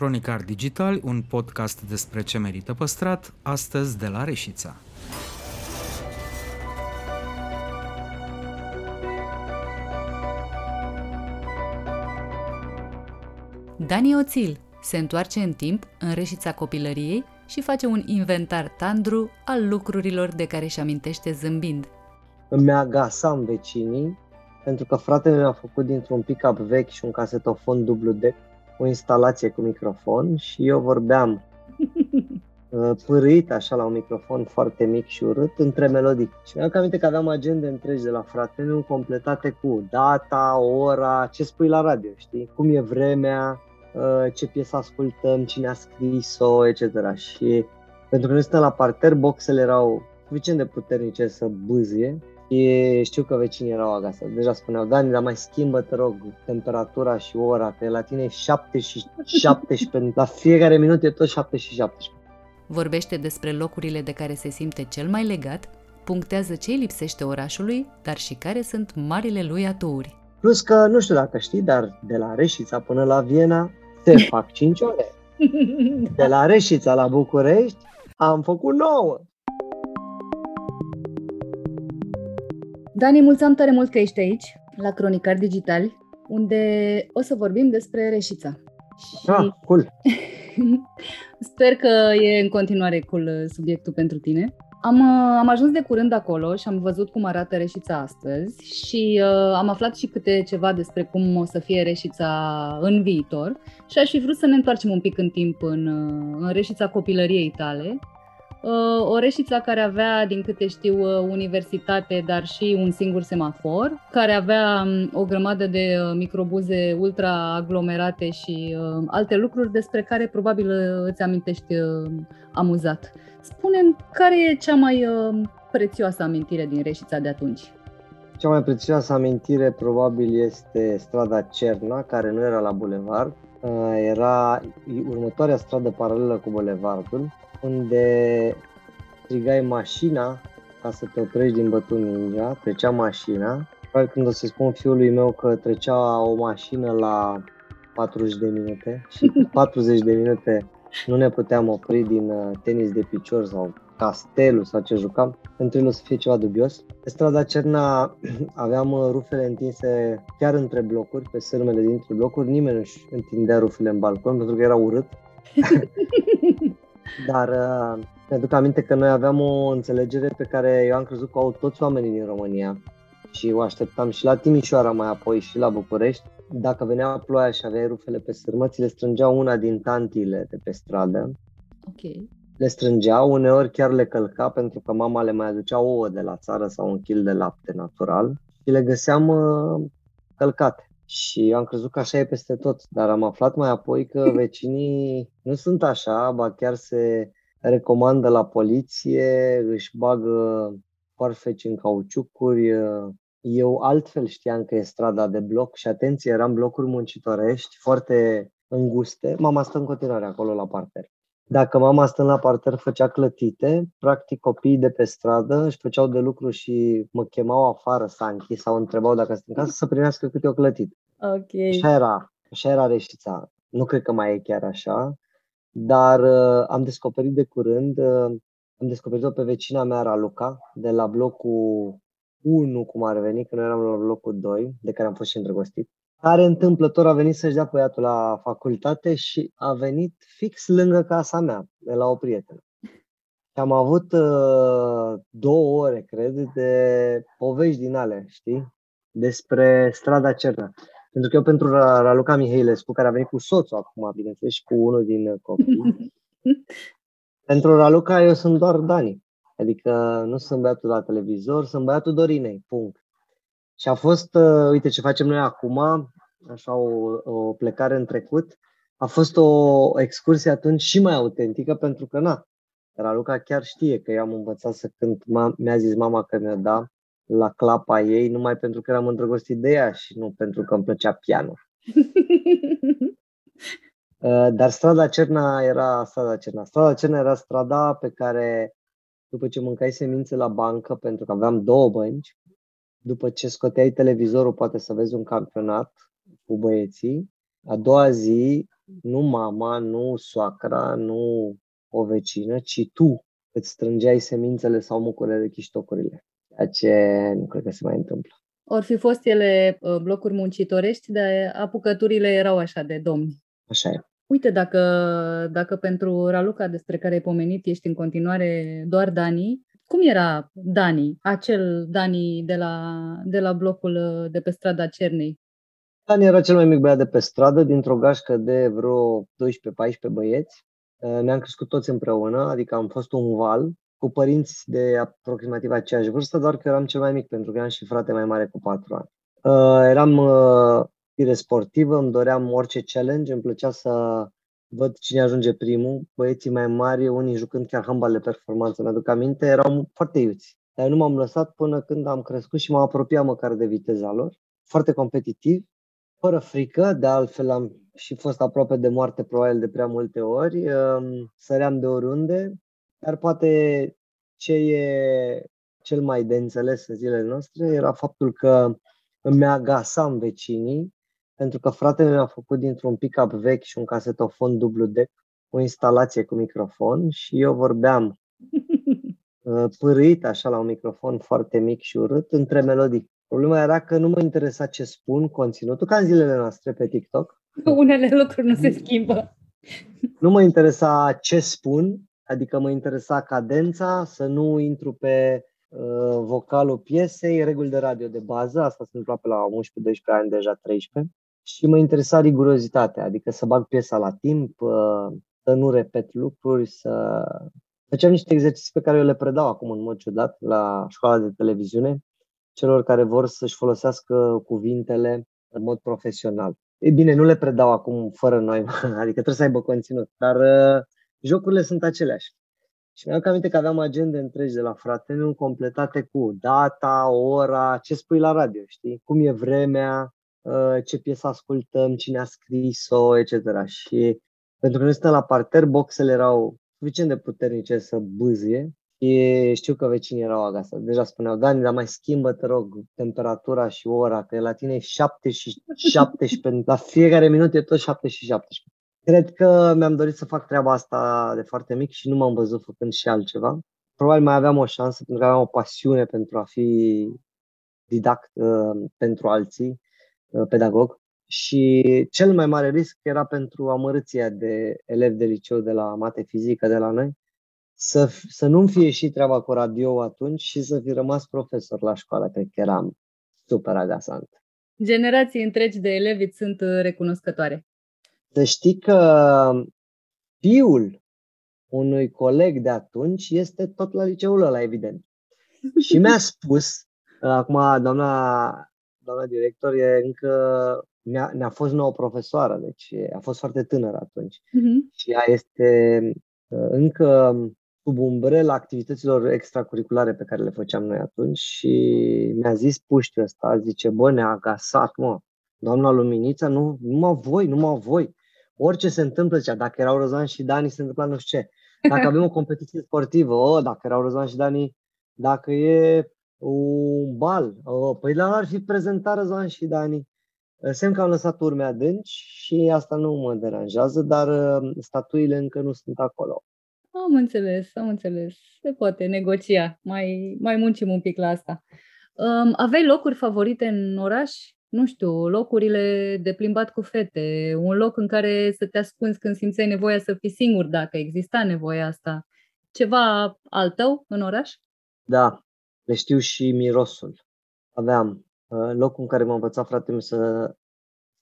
Cronicar Digital, un podcast despre ce merită păstrat, astăzi de la Reșița. Dani Oțil se întoarce în timp în Reșița copilăriei și face un inventar tandru al lucrurilor de care își amintește zâmbind. Îmi agasam vecinii pentru că fratele mi-a făcut dintr-un pick-up vechi și un casetofon dublu de o instalație cu microfon și eu vorbeam uh, pârâit așa la un microfon foarte mic și urât între melodii. Și mi-am aminte că aveam agende întregi de la fratele meu completate cu data, ora, ce spui la radio, știi? Cum e vremea, uh, ce piesă ascultăm, cine a scris-o, etc. Și pentru că noi suntem la parter, boxele erau suficient de puternice să bâzie și știu că vecinii erau acasă. Deja spuneau, Dani, dar mai schimbă, te rog, temperatura și ora, că la tine e 7 și 17, la fiecare minut e tot 7 și 17. Vorbește despre locurile de care se simte cel mai legat, punctează ce îi lipsește orașului, dar și care sunt marile lui atuuri. Plus că, nu știu dacă știi, dar de la Reșița până la Viena se fac 5 ore. De la Reșița la București am făcut 9. Dani, mulțumim tare mult că ești aici, la Cronicar Digital, unde o să vorbim despre Reșița. Și ah, cool! sper că e în continuare cool uh, subiectul pentru tine. Am, uh, am ajuns de curând acolo și am văzut cum arată Reșița astăzi și uh, am aflat și câte ceva despre cum o să fie Reșița în viitor și aș fi vrut să ne întoarcem un pic în timp în, uh, în Reșița copilăriei tale Uh, o reșița care avea, din câte știu, uh, universitate, dar și un singur semafor, care avea um, o grămadă de uh, microbuze ultra aglomerate și alte lucruri despre care probabil îți amintești amuzat. spune care e cea mai prețioasă amintire din Reșița de atunci? Cea mai prețioasă amintire probabil este strada Cerna, care nu era la bulevard, era următoarea stradă paralelă cu bulevardul, unde strigai mașina ca să te oprești din bătut mingea, trecea mașina. Probabil când o să spun fiului meu că trecea o mașină la 40 de minute și 40 de minute nu ne puteam opri din uh, tenis de picior sau castelul sau ce jucam, pentru el o să fie ceva dubios. Pe strada Cerna aveam uh, rufele întinse chiar între blocuri, pe sârmele dintre blocuri, nimeni nu-și întindea rufele în balcon pentru că era urât. Dar uh, mi-aduc aminte că noi aveam o înțelegere pe care eu am crezut că au toți oamenii din România și o așteptam și la Timișoara mai apoi și la București. Dacă venea ploaia și aveai rufele pe sârmă, ți le strângeau una din tantile de pe stradă. Ok. Le strângeau, uneori chiar le călca pentru că mama le mai aducea ouă de la țară sau un kil de lapte natural și le găseam uh, călcate. Și am crezut că așa e peste tot, dar am aflat mai apoi că vecinii nu sunt așa, ba chiar se recomandă la poliție, își bagă farfeci în cauciucuri. Eu altfel știam că e strada de bloc și atenție, eram blocuri muncitorești foarte înguste. Mama stă în continuare acolo la parter. Dacă mama stând la parter făcea clătite, practic copiii de pe stradă își făceau de lucru și mă chemau afară Sanchi sau întrebau dacă sunt în casă să primească câte o clătit. Ok. Așa era, așa era reșița. Nu cred că mai e chiar așa, dar uh, am descoperit de curând, uh, am descoperit-o pe vecina mea, Raluca, de la blocul 1, cum ar veni, când eram la blocul 2, de care am fost și îndrăgostit care întâmplător a venit să-și dea băiatul la facultate și a venit fix lângă casa mea, de la o prietenă. Și am avut uh, două ore, cred, de povești din ale, știi? Despre strada Cerna. Pentru că eu pentru Raluca Mihailescu, care a venit cu soțul acum, bineînțeles, și cu unul din copii, pentru Raluca eu sunt doar Dani. Adică nu sunt băiatul la televizor, sunt băiatul Dorinei, punct. Și a fost, uh, uite ce facem noi acum, așa o, o plecare în trecut, a fost o excursie atunci și mai autentică pentru că, na, Raluca chiar știe că eu am învățat să cânt, mi-a zis mama că mi-a dat la clapa ei numai pentru că eram îndrăgostit de ea și nu pentru că îmi plăcea pianul. Uh, dar strada Cerna era strada Cerna. Strada Cerna era strada pe care, după ce mâncai semințe la bancă, pentru că aveam două bănci, după ce scoteai televizorul, poate să vezi un campionat cu băieții. A doua zi Nu mama, nu soacra, nu o vecină, ci tu îți strângeai semințele sau mucurile de chiștocurile. Ceea ce nu cred că se mai întâmplă. Or fi fost ele uh, blocuri muncitorești, dar apucăturile erau așa de domni. Așa e. Uite, dacă, dacă pentru Raluca despre care ai pomenit ești în continuare doar Dani, cum era Dani, acel Dani de la, de la blocul uh, de pe strada Cernei? Dani era cel mai mic băiat de pe stradă, dintr-o gașcă de vreo 12-14 băieți. Uh, ne-am crescut toți împreună, adică am fost un val cu părinți de aproximativ aceeași vârstă, doar că eram cel mai mic, pentru că eram și frate mai mare cu 4 ani. Uh, eram fire sportivă, îmi doream orice challenge, îmi plăcea să văd cine ajunge primul. Băieții mai mari, unii jucând chiar handbal de performanță, mi-aduc aminte, erau foarte iuți. Dar nu m-am lăsat până când am crescut și m-am apropiat măcar de viteza lor. Foarte competitiv, fără frică, de altfel am și fost aproape de moarte probabil de prea multe ori. Săream de oriunde, dar poate ce e cel mai de înțeles în zilele noastre era faptul că îmi agasam vecinii pentru că fratele mi-a făcut dintr-un pick-up vechi și un casetofon dublu deck o instalație cu microfon și eu vorbeam uh, pârâit așa la un microfon foarte mic și urât între melodii. Problema era că nu mă interesa ce spun, conținutul, ca în zilele noastre pe TikTok. Unele lucruri nu se schimbă. Nu mă interesa ce spun, adică mă interesa cadența, să nu intru pe uh, vocalul piesei, reguli de radio de bază, asta se întâmplă pe la 11-12 ani, deja 13 și mă interesa rigurozitatea, adică să bag piesa la timp, uh, să nu repet lucruri, să... Făceam niște exerciții pe care eu le predau acum în mod ciudat la școala de televiziune, celor care vor să-și folosească cuvintele în mod profesional. E bine, nu le predau acum fără noi, adică trebuie să aibă conținut, dar uh, jocurile sunt aceleași. Și mi-am aminte că aveam agende întregi de la frate meu completate cu data, ora, ce spui la radio, știi? Cum e vremea, Uh, ce piesă ascultăm, cine a scris-o, etc. Și pentru că noi suntem la parter, boxele erau suficient de puternice să bâzie și știu că vecinii erau agasă. Deja spuneau, Dani, dar mai schimbă, te rog, temperatura și ora, că la tine e 7 și 17, la fiecare minut e tot 7 și 17. Cred că mi-am dorit să fac treaba asta de foarte mic și nu m-am văzut făcând și altceva. Probabil mai aveam o șansă pentru că aveam o pasiune pentru a fi didact uh, pentru alții Uh, pedagog și cel mai mare risc era pentru amărâția de elevi de liceu de la mate fizică de la noi, să, să nu-mi fie și treaba cu radio atunci și să fi rămas profesor la școală. Cred că eram super agasant. Generații întregi de elevi îți sunt uh, recunoscătoare. Să știi că fiul unui coleg de atunci este tot la liceul ăla, evident. Și mi-a spus, acum doamna doamna director e încă, ne-a, ne-a fost nouă profesoară, deci a fost foarte tânără atunci. Uh-huh. Și ea este uh, încă sub umbrela activităților extracurriculare pe care le făceam noi atunci și mi-a zis puștiul ăsta, zice, bă, ne-a agasat, mă, doamna Luminița, nu, numai voi, numai voi. Orice se întâmplă, zicea, dacă erau Răzvan și Dani, se întâmpla nu știu ce. Dacă avem o competiție sportivă, o, dacă erau Răzvan și Dani, dacă e un bal. Păi la ar fi prezentat Răzvan și Dani. Semn că am lăsat urme adânci și asta nu mă deranjează, dar uh, statuile încă nu sunt acolo. Am înțeles, am înțeles. Se poate negocia. Mai, mai muncim un pic la asta. Um, aveai locuri favorite în oraș? Nu știu, locurile de plimbat cu fete, un loc în care să te ascunzi când simțeai nevoia să fii singur, dacă exista nevoia asta. Ceva al tău în oraș? Da, le știu și mirosul. Aveam uh, locul în care m-a învățat fratele meu să,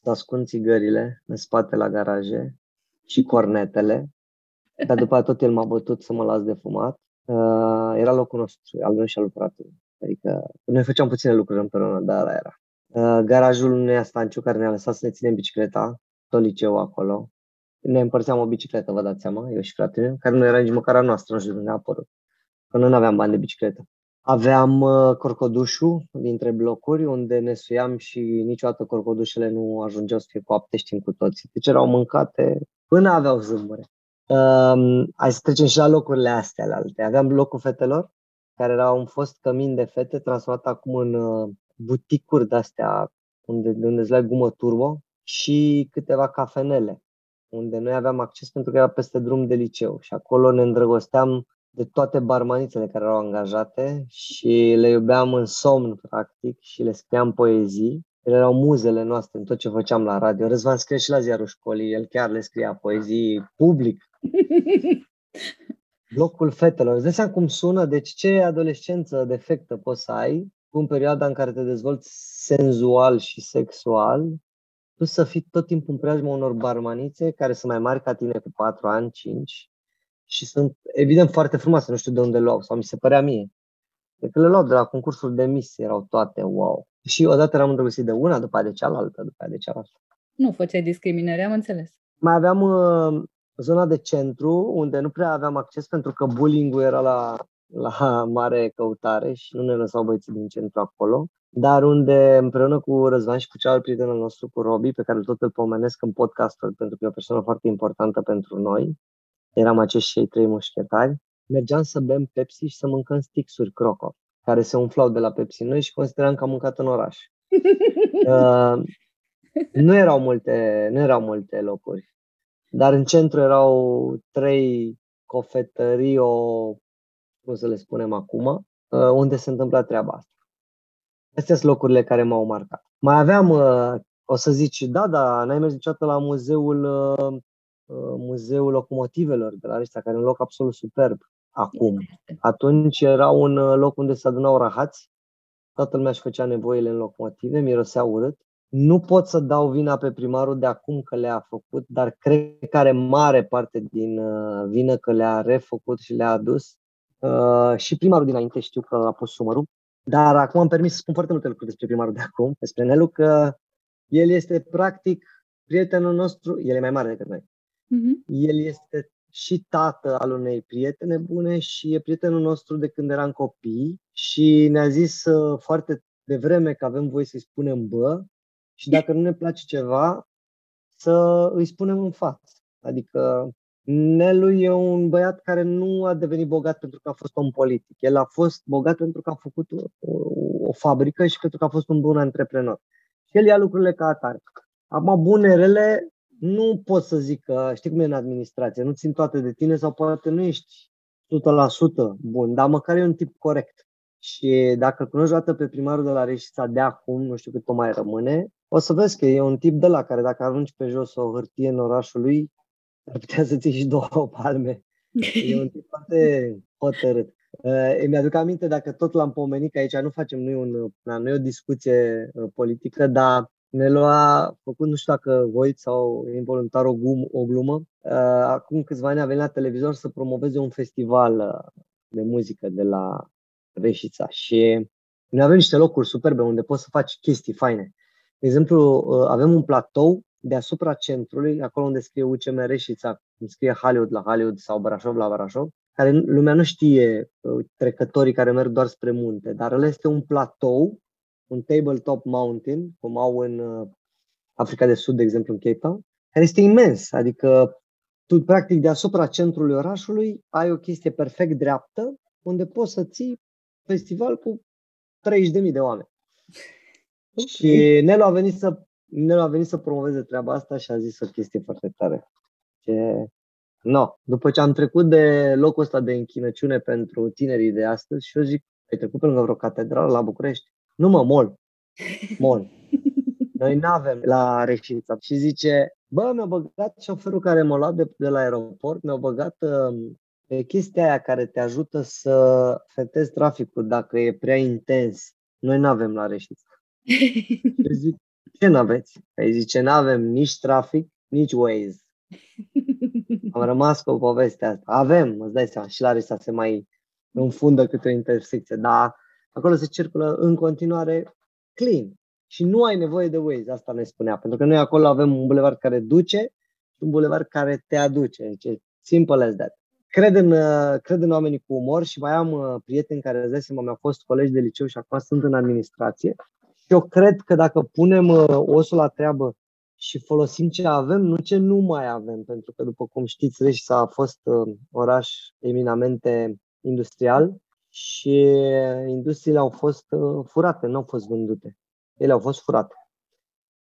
să ascund țigările în spate la garaje și cornetele. Dar după aceea tot el m-a bătut să mă las de fumat. Uh, era locul nostru, al meu și al fratelui. Adică noi făceam puține lucruri împreună, dar ăla era. Uh, garajul unui Stanciu care ne-a lăsat să ne ținem bicicleta, tot liceu acolo. Ne împărțeam o bicicletă, vă dați seama, eu și fratele meu, care nu era nici măcar a noastră, nu știu de unde a apărut. Că noi nu aveam bani de bicicletă. Aveam uh, corcodușul dintre blocuri, unde ne suiam și niciodată corcodușele nu ajungeau să fie coapte, știm cu toții. Deci erau mâncate până aveau zâmbure. Um, hai să trecem și la locurile astea la alte. Aveam blocul fetelor, care era un fost cămin de fete transformat acum în uh, buticuri de-astea unde, unde îți luai gumă turbo și câteva cafenele. unde noi aveam acces pentru că era peste drum de liceu și acolo ne îndrăgosteam de toate barmanițele care erau angajate și le iubeam în somn, practic, și le scriam poezii. Ele erau muzele noastre în tot ce făceam la radio. Răzvan scrie și la ziarul școlii, el chiar le scria poezii public. Blocul fetelor. Îți dai seama cum sună? Deci ce adolescență defectă poți să ai în perioada în care te dezvolți senzual și sexual, tu să fii tot timpul în preajma unor barmanițe care sunt mai mari ca tine cu 4 ani, 5 și sunt evident foarte frumoase, nu știu de unde luau, sau mi se părea mie. De că le luau de la concursul de mis, erau toate wow. Și odată eram îndrăgostit de una, după de cealaltă, după de cealaltă. Nu făceai discriminare, am înțeles. Mai aveam uh, zona de centru, unde nu prea aveam acces pentru că bullying-ul era la, la mare căutare și nu ne lăsau băieții din centru acolo, dar unde împreună cu Răzvan și cu cealaltă prietenul nostru, cu Robi, pe care tot îl pomenesc în podcastul pentru că e o persoană foarte importantă pentru noi, eram acești cei trei mușchetari, mergeam să bem Pepsi și să mâncăm stixuri Croco, care se umflau de la Pepsi noi și consideram că am mâncat în oraș. uh, nu erau multe, nu erau multe locuri, dar în centru erau trei cofetării, o, cum să le spunem acum, uh, unde se întâmpla treaba asta. Astea sunt locurile care m-au marcat. Mai aveam, uh, o să zici, da, da, n-ai mers niciodată la muzeul uh, Uh, Muzeul Locomotivelor de la Reștea, care e un loc absolut superb acum. Atunci era un uh, loc unde se adunau rahați, toată lumea își făcea nevoile în locomotive, mirosea urât. Nu pot să dau vina pe primarul de acum că le-a făcut, dar cred că are mare parte din uh, vină că le-a refăcut și le-a adus. Și primarul dinainte știu că a pus sumărul, dar acum am permis să spun foarte multe lucruri despre primarul de acum, despre Nelu, că el este practic prietenul nostru, el e mai mare decât noi, Uh-huh. El este și tată al unei prietene bune și e prietenul nostru de când eram copii și ne-a zis uh, foarte devreme că avem voie să-i spunem bă și dacă nu ne place ceva, să îi spunem în față. Adică Nelu e un băiat care nu a devenit bogat pentru că a fost om politic. El a fost bogat pentru că a făcut o, o, o fabrică și pentru că a fost un bun antreprenor. Și el ia lucrurile ca atare. Acum, bune, rele, nu pot să zic că, știi cum e în administrație, nu țin toate de tine sau poate nu ești 100% bun, dar măcar e un tip corect. Și dacă cunoști o pe primarul de la Reșița de acum, nu știu cât o mai rămâne, o să vezi că e un tip de la care dacă arunci pe jos o hârtie în orașul lui, ar putea să ții și două palme. E un tip foarte hotărât. Uh, îmi aduc aminte, dacă tot l-am pomenit, că aici nu facem noi, un, nu e o discuție uh, politică, dar ne lua, făcut, nu știu dacă voi sau involuntar o, gum, o glumă, uh, acum câțiva ani a venit la televizor să promoveze un festival uh, de muzică de la Reșița și noi avem niște locuri superbe unde poți să faci chestii faine. De exemplu, uh, avem un platou deasupra centrului, acolo unde scrie UCM Reșița, cum scrie Hollywood la Hollywood sau Brașov la Brașov, care lumea nu știe trecătorii care merg doar spre munte, dar ăla este un platou un tabletop mountain, cum au în uh, Africa de Sud, de exemplu, în Cape Town, care este imens. Adică tu, practic, deasupra centrului orașului ai o chestie perfect dreaptă, unde poți să ții festival cu 30.000 de oameni. Okay. Și Nelu a venit să Nelu a venit să promoveze treaba asta și a zis o chestie foarte tare. Ce... No, după ce am trecut de locul ăsta de închinăciune pentru tinerii de astăzi și eu zic, ai trecut pe lângă vreo catedrală la București? Nu mă, mol. Mol. Noi nu avem la Reșița. Și zice, bă, mi-a băgat șoferul care m-a luat de, de la aeroport, mi-a băgat uh, pe chestia aia care te ajută să fetezi traficul dacă e prea intens. Noi nu avem la Reșița. Și zic, ce nu aveți? Păi zice, nu avem nici trafic, nici Waze. Am rămas cu povestea asta. Avem, îți dai seama, și la Reșița se mai înfundă câte o intersecție, dar acolo se circulă în continuare clean. Și nu ai nevoie de Waze, asta ne spunea, pentru că noi acolo avem un bulevard care duce și un bulevard care te aduce. Deci, simple as that. Cred în, uh, cred în oamenii cu umor și mai am uh, prieteni care, îți dai seama, mi-au fost colegi de liceu și acum sunt în administrație. Și eu cred că dacă punem uh, osul la treabă și folosim ce avem, nu ce nu mai avem, pentru că, după cum știți, Reșița a fost oraș eminamente industrial și industriile au fost uh, furate, nu au fost vândute. Ele au fost furate.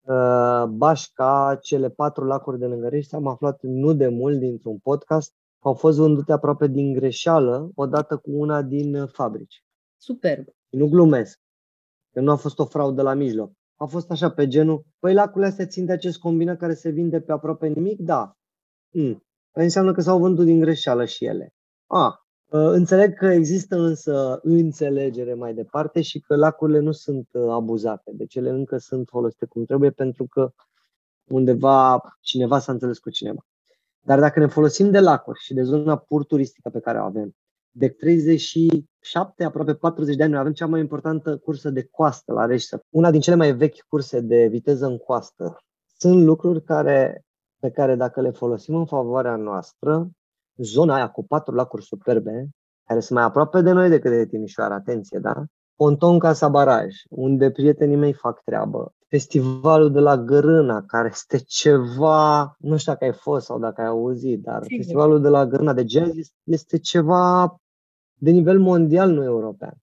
uh, Bașca, cele patru lacuri de lângă Rești, am aflat nu de mult dintr-un podcast că au fost vândute aproape din greșeală, odată cu una din fabrici. Superb. Nu glumesc, că nu a fost o fraudă la mijloc. A fost așa pe genul, păi lacurile astea țin de acest combinat care se vinde pe aproape nimic? Da. Mm. Păi înseamnă că s-au vândut din greșeală și ele. A, ă, Înțeleg că există însă înțelegere mai departe și că lacurile nu sunt ă, abuzate, deci ele încă sunt folosite cum trebuie pentru că undeva cineva s-a înțeles cu cineva. Dar dacă ne folosim de lacuri și de zona pur turistică pe care o avem, de 37, aproape 40 de ani, noi avem cea mai importantă cursă de coastă la Rești, una din cele mai vechi curse de viteză în coastă. Sunt lucruri care, pe care dacă le folosim în favoarea noastră, zona aia cu patru lacuri superbe, care sunt mai aproape de noi decât de Timișoara, atenție, da? Ponton Casa Baraj, unde prietenii mei fac treabă. Festivalul de la Gărâna, care este ceva, nu știu dacă ai fost sau dacă ai auzit, dar Sigur. festivalul de la Gărâna de jazz este ceva de nivel mondial, nu european.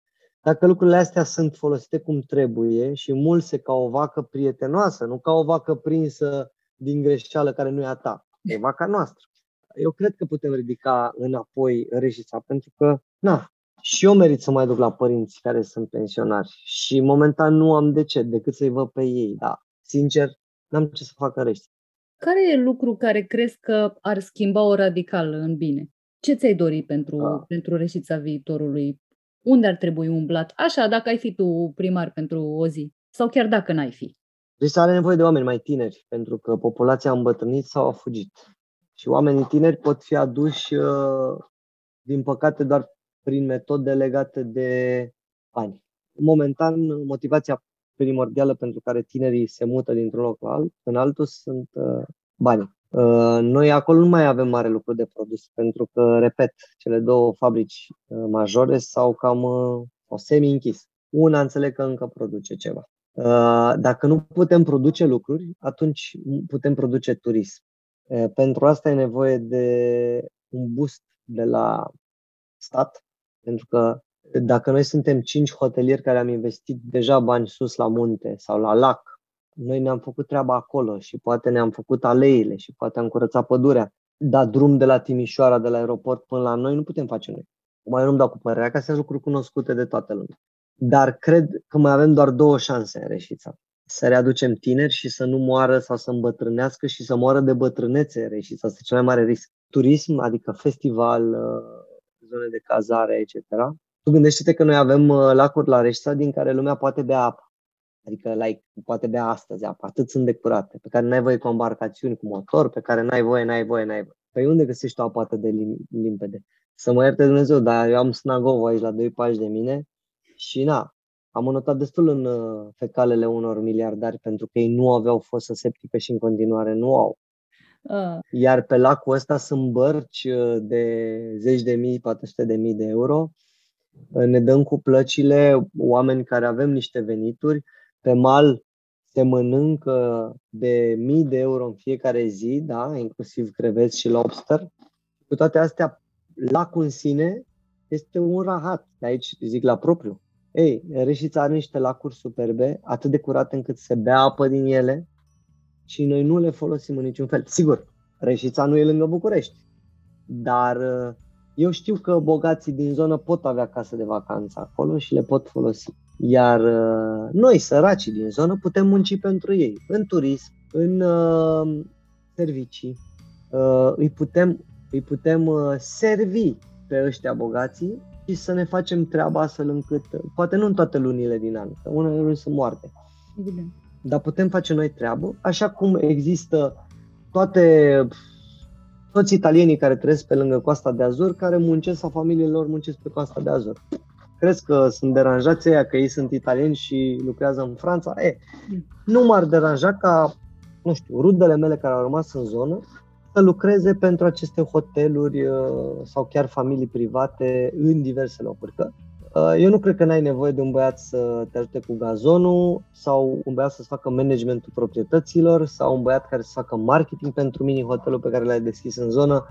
Dacă lucrurile astea sunt folosite cum trebuie și mulse ca o vacă prietenoasă, nu ca o vacă prinsă din greșeală care nu e a ta, e vaca noastră. Eu cred că putem ridica înapoi reșița, pentru că, na, și eu merit să mai duc la părinți care sunt pensionari și momentan nu am de ce decât să-i văd pe ei, dar sincer, n-am ce să fac în rești. Care e lucru care crezi că ar schimba-o radical în bine? Ce ți-ai dori pentru, da. pentru reșița viitorului? Unde ar trebui umblat? Așa, dacă ai fi tu primar pentru o zi. Sau chiar dacă n-ai fi. Deci are nevoie de oameni mai tineri, pentru că populația a îmbătrânit sau a fugit. Și oamenii tineri pot fi aduși, uh, din păcate, doar prin metode legate de bani. Momentan, motivația primordială pentru care tinerii se mută dintr-un loc la alt, în altul sunt uh, banii. Uh, noi acolo nu mai avem mare lucru de produs, pentru că, repet, cele două fabrici uh, majore s-au cam uh, o semi-închis. Una înțeleg că încă produce ceva. Dacă nu putem produce lucruri, atunci putem produce turism. Pentru asta e nevoie de un boost de la stat, pentru că dacă noi suntem cinci hotelieri care am investit deja bani sus la munte sau la lac noi ne-am făcut treaba acolo și poate ne-am făcut aleile și poate am curățat pădurea. Dar drum de la Timișoara, de la aeroport până la noi, nu putem face noi. Mai nu-mi dau cu părerea că sunt lucruri cunoscute de toată lumea. Dar cred că mai avem doar două șanse în Reșița. Să readucem tineri și să nu moară sau să îmbătrânească și să moară de bătrânețe în Reșița. Asta e cel mai mare risc. Turism, adică festival, uh, zone de cazare, etc. Tu gândește-te că noi avem uh, lacuri la Reșița din care lumea poate bea apă. Adică like, poate bea astăzi apă, atât sunt de curate, pe care n-ai voie cu embarcațiuni, cu motor, pe care n-ai voie, n-ai voie, n-ai voie. Păi unde găsești o apă atât de lim- limpede? Să mă ierte Dumnezeu, dar eu am Snagovo aici la 2 pași de mine și na, am notat destul în uh, fecalele unor miliardari pentru că ei nu aveau fosă septică și în continuare nu au. Uh. Iar pe lacul ăsta sunt bărci uh, de zeci de mii, 400 de mii de euro. Ne dăm cu plăcile oameni care avem niște venituri pe mal se mănâncă de mii de euro în fiecare zi, da, inclusiv creveți și lobster. Cu toate astea, lacul în sine este un rahat. De aici zic la propriu. Ei, Reșița are niște lacuri superbe, atât de curate încât se bea apă din ele și noi nu le folosim în niciun fel. Sigur, Reșița nu e lângă București, dar uh, eu știu că bogații din zonă pot avea casă de vacanță acolo și le pot folosi. Iar uh, noi, săracii din zonă, putem munci pentru ei, în turism, în uh, servicii. Uh, îi putem, îi putem uh, servi pe ăștia bogații și să ne facem treaba astfel încât, poate nu în toate lunile din an, că unele luni sunt moarte, Evident. dar putem face noi treabă, așa cum există toate toți italienii care trăiesc pe lângă Coasta de Azur, care muncesc sau familiile lor muncesc pe Coasta de Azur crezi că sunt deranjați ăia că ei sunt italieni și lucrează în Franța? E, nu m-ar deranja ca, nu știu, rudele mele care au rămas în zonă să lucreze pentru aceste hoteluri uh, sau chiar familii private în diverse locuri. Că uh, eu nu cred că n-ai nevoie de un băiat să te ajute cu gazonul sau un băiat să-ți facă managementul proprietăților sau un băiat care să facă marketing pentru mini-hotelul pe care l-ai deschis în zonă,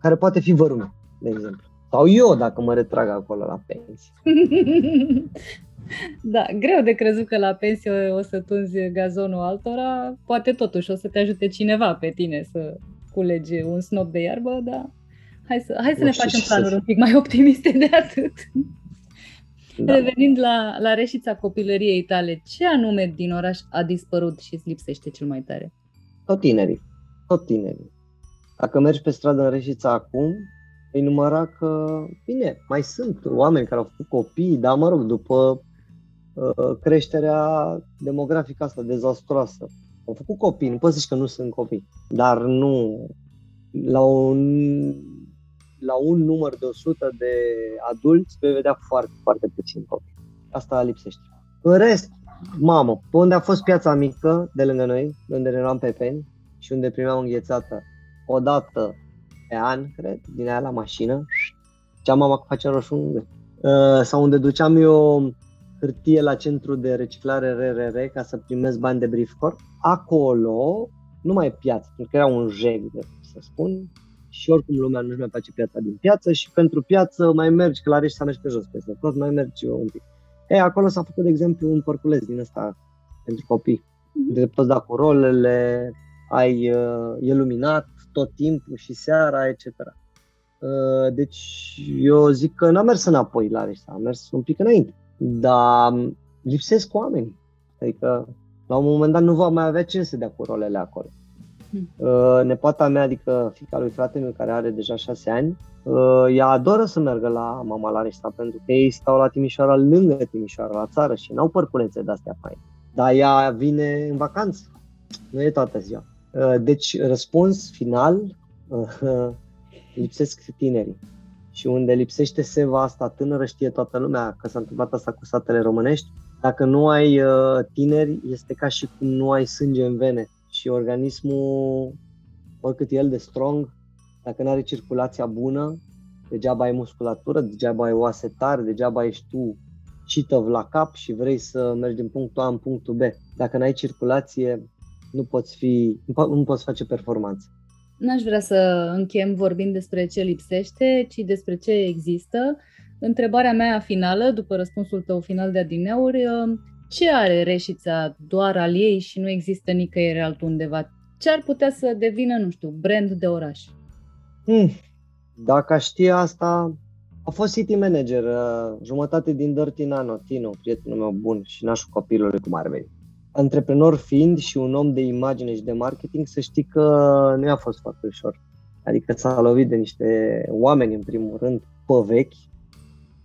care poate fi vărul de exemplu. Sau eu, dacă mă retrag acolo la pensie. Da, greu de crezut că la pensie o să tunzi gazonul altora, poate totuși o să te ajute cineva pe tine să culegi un snop de iarbă, dar hai să, hai să ne facem planuri un pic mai optimiste de atât. Da. Revenind la, la reșița copilăriei tale, ce anume din oraș a dispărut și îți lipsește cel mai tare? Tot tinerii. Tot tinerii. Dacă mergi pe stradă în Reșița acum, îi număra că, bine, mai sunt oameni care au făcut copii, dar mă rog, după uh, creșterea demografică asta dezastroasă, au făcut copii, nu poți zici că nu sunt copii, dar nu la un, la un număr de 100 de adulți vei vedea foarte, foarte puțin copii. Asta lipsește. În rest, mamă, pe unde a fost piața mică de lângă noi, de unde eram pepeni și unde primeam înghețată o dată pe an, cred, din aia la mașină, cea mama că face roșu uh, sau unde duceam eu hârtie la centru de reciclare RRR ca să primesc bani de briefcore. Acolo, nu mai e piață, pentru că era un jeg, de, să spun, și oricum lumea nu-și mai face piața din piață și pentru piață mai mergi, că la Rești să mergi pe jos peste tot, mai mergi un pic. E, acolo s-a făcut, de exemplu, un porculeț din ăsta pentru copii. Mm-hmm. De poți da cu rolele, ai uh, iluminat tot timpul și seara, etc. Uh, deci eu zic că n-am mers înapoi la Rești, am mers un pic înainte. Dar lipsesc oameni. Adică la un moment dat nu va mai avea cine să dea cu rolele acolo. Hmm. Uh, nepoata mea, adică fica lui frate meu care are deja șase ani, uh, ea adoră să meargă la mama la Reșta pentru că ei stau la Timișoara, lângă Timișoara, la țară și n-au părculețe de-astea faine. Dar ea vine în vacanță, nu e toată ziua. Uh, deci, răspuns final, lipsesc tinerii. Și unde lipsește seva asta tânără, știe toată lumea că s-a întâmplat asta cu satele românești. Dacă nu ai tineri, este ca și cum nu ai sânge în vene și organismul, oricât e el de strong, dacă nu are circulația bună, degeaba ai musculatură, degeaba ai oase tare, degeaba ești tu cităv la cap și vrei să mergi din punctul A în punctul B. Dacă nu ai circulație, nu poți, fi, nu poți face performanță. N-aș vrea să închem vorbind despre ce lipsește, ci despre ce există. Întrebarea mea finală, după răspunsul tău final de adineuri, ce are Reșița doar al ei și nu există nicăieri altundeva? Ce ar putea să devină, nu știu, brand de oraș? Hmm. Dacă știe asta, a fost city manager, uh, jumătate din Dirty Nano, Tino, prietenul meu bun și nașul copilului cum ar veni. Antreprenor fiind și un om de imagine și de marketing, să știi că nu i-a fost foarte ușor. Adică s-a lovit de niște oameni, în primul rând, pe vechi,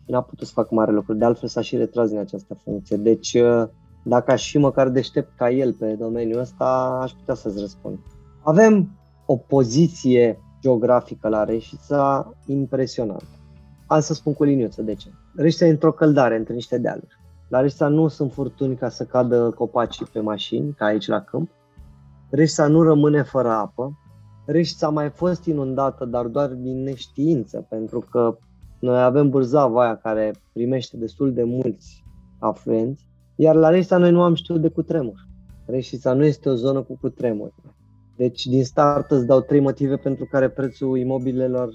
n-a putut să facă mare lucru, de altfel s-a și retras din această funcție. Deci, uh, dacă aș fi măcar deștept ca el pe domeniul ăsta, aș putea să-ți răspund. Avem o poziție geografică la Reșița impresionantă. Am să spun cu liniuță de ce. Reșița e într-o căldare, între niște dealuri. La Reșița nu sunt furtuni ca să cadă copacii pe mașini, ca aici la câmp. Reșița nu rămâne fără apă. Reșița a mai fost inundată, dar doar din neștiință, pentru că noi avem Bârzava aia care primește destul de mulți afluenți, iar la Reșița noi nu am știut de cutremur. Reșița nu este o zonă cu cutremur. Deci din start îți dau trei motive pentru care prețul imobilelor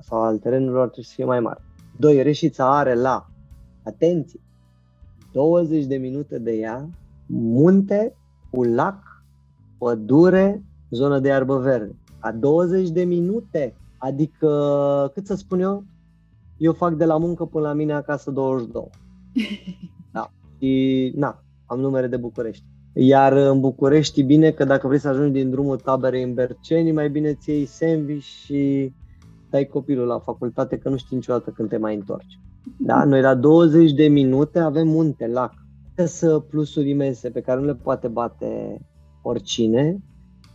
sau al terenurilor trebuie să fie mai mare. Doi, Reșița are la, atenție, 20 de minute de ea, munte cu lac, pădure, zonă de iarbă verde. A 20 de minute, adică, cât să spun eu, eu fac de la muncă până la mine acasă 22. Da. Și na, am numere de București. Iar în București e bine că dacă vrei să ajungi din drumul taberei în Berceni, mai bine ți iei sandwich și dai copilul la facultate, că nu știi niciodată când te mai întorci. Da? Noi la 20 de minute avem munte, lac. Să plusuri imense pe care nu le poate bate oricine.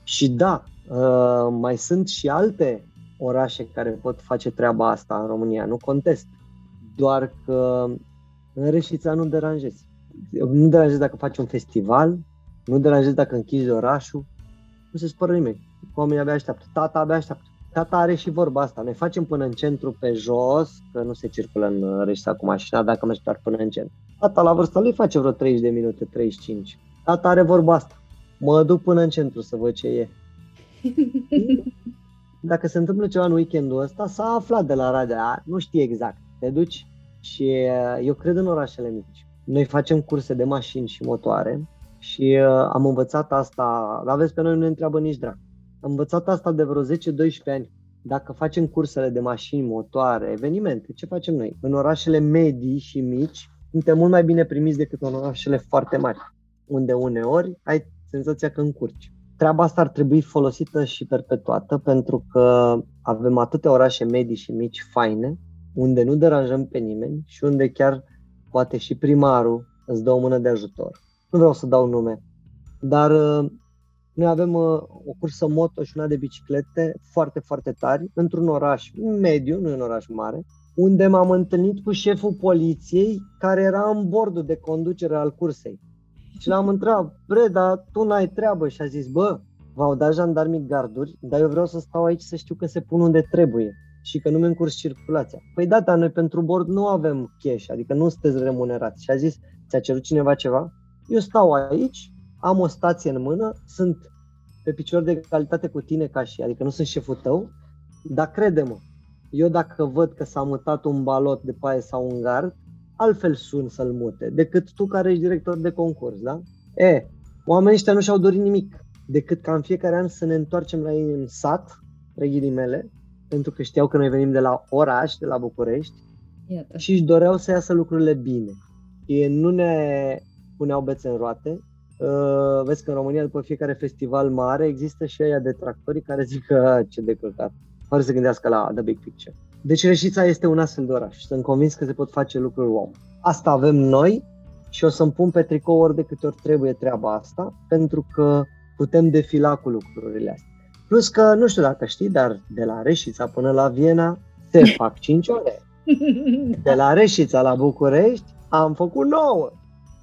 Și da, uh, mai sunt și alte orașe care pot face treaba asta în România, nu contest. Doar că în Reșița nu deranjezi. Nu deranjezi dacă faci un festival, nu deranjezi dacă închizi orașul, nu se spără nimeni. Oamenii abia așteaptă, tata abia așteaptă. Tata are și vorba asta. Noi facem până în centru pe jos, că nu se circulă în Reșița cu mașina dacă mergi doar până în centru. Tata la vârsta lui face vreo 30 de minute, 35. Tata are vorba asta. Mă duc până în centru să văd ce e. dacă se întâmplă ceva în weekendul ăsta, s-a aflat de la radio, nu știe exact. Te duci și eu cred în orașele mici. Noi facem curse de mașini și motoare și uh, am învățat asta, la vezi pe noi nu ne întreabă nici drag. Am învățat asta de vreo 10-12 ani. Dacă facem cursele de mașini, motoare, evenimente, ce facem noi? În orașele medii și mici, suntem mult mai bine primiți decât în orașele foarte mari, unde uneori ai senzația că încurci. Treaba asta ar trebui folosită și perpetuată pentru că avem atâtea orașe medii și mici faine, unde nu deranjăm pe nimeni și unde chiar poate și primarul îți dă o mână de ajutor. Nu vreau să dau nume, dar uh, noi avem uh, o cursă moto și una de biciclete foarte, foarte tari într-un oraș mediu, nu un oraș mare, unde m-am întâlnit cu șeful poliției care era în bordul de conducere al cursei. Și l-am întrebat, bre, dar tu n-ai treabă? Și a zis, bă, v-au dat jandarmii garduri, dar eu vreau să stau aici să știu că se pun unde trebuie și că nu mi încurs circulația. Păi da, dar noi pentru bord nu avem cash, adică nu sunteți remunerați. Și a zis, ți-a cerut cineva ceva? Eu stau aici, am o stație în mână, sunt pe picior de egalitate cu tine ca și, adică nu sunt șeful tău, dar crede-mă, eu dacă văd că s-a mutat un balot de paie sau un gard, altfel sun să-l mute, decât tu care ești director de concurs, da? E, oamenii ăștia nu și-au dorit nimic, decât ca în fiecare an să ne întoarcem la ei în sat, mele, pentru că știau că noi venim de la oraș, de la București, Iată. și își doreau să iasă lucrurile bine. Ei nu ne puneau bețe în roate. Uh, vezi că în România, după fiecare festival mare, există și aia de tractorii care zic că ce de căcat fără să gândească la the big picture. Deci Reșița este un astfel de oraș. Sunt convins că se pot face lucruri om. Asta avem noi și o să-mi pun pe tricou ori de câte ori trebuie treaba asta, pentru că putem defila cu lucrurile astea. Plus că, nu știu dacă știi, dar de la Reșița până la Viena se fac 5 ore. De la Reșița la București am făcut 9.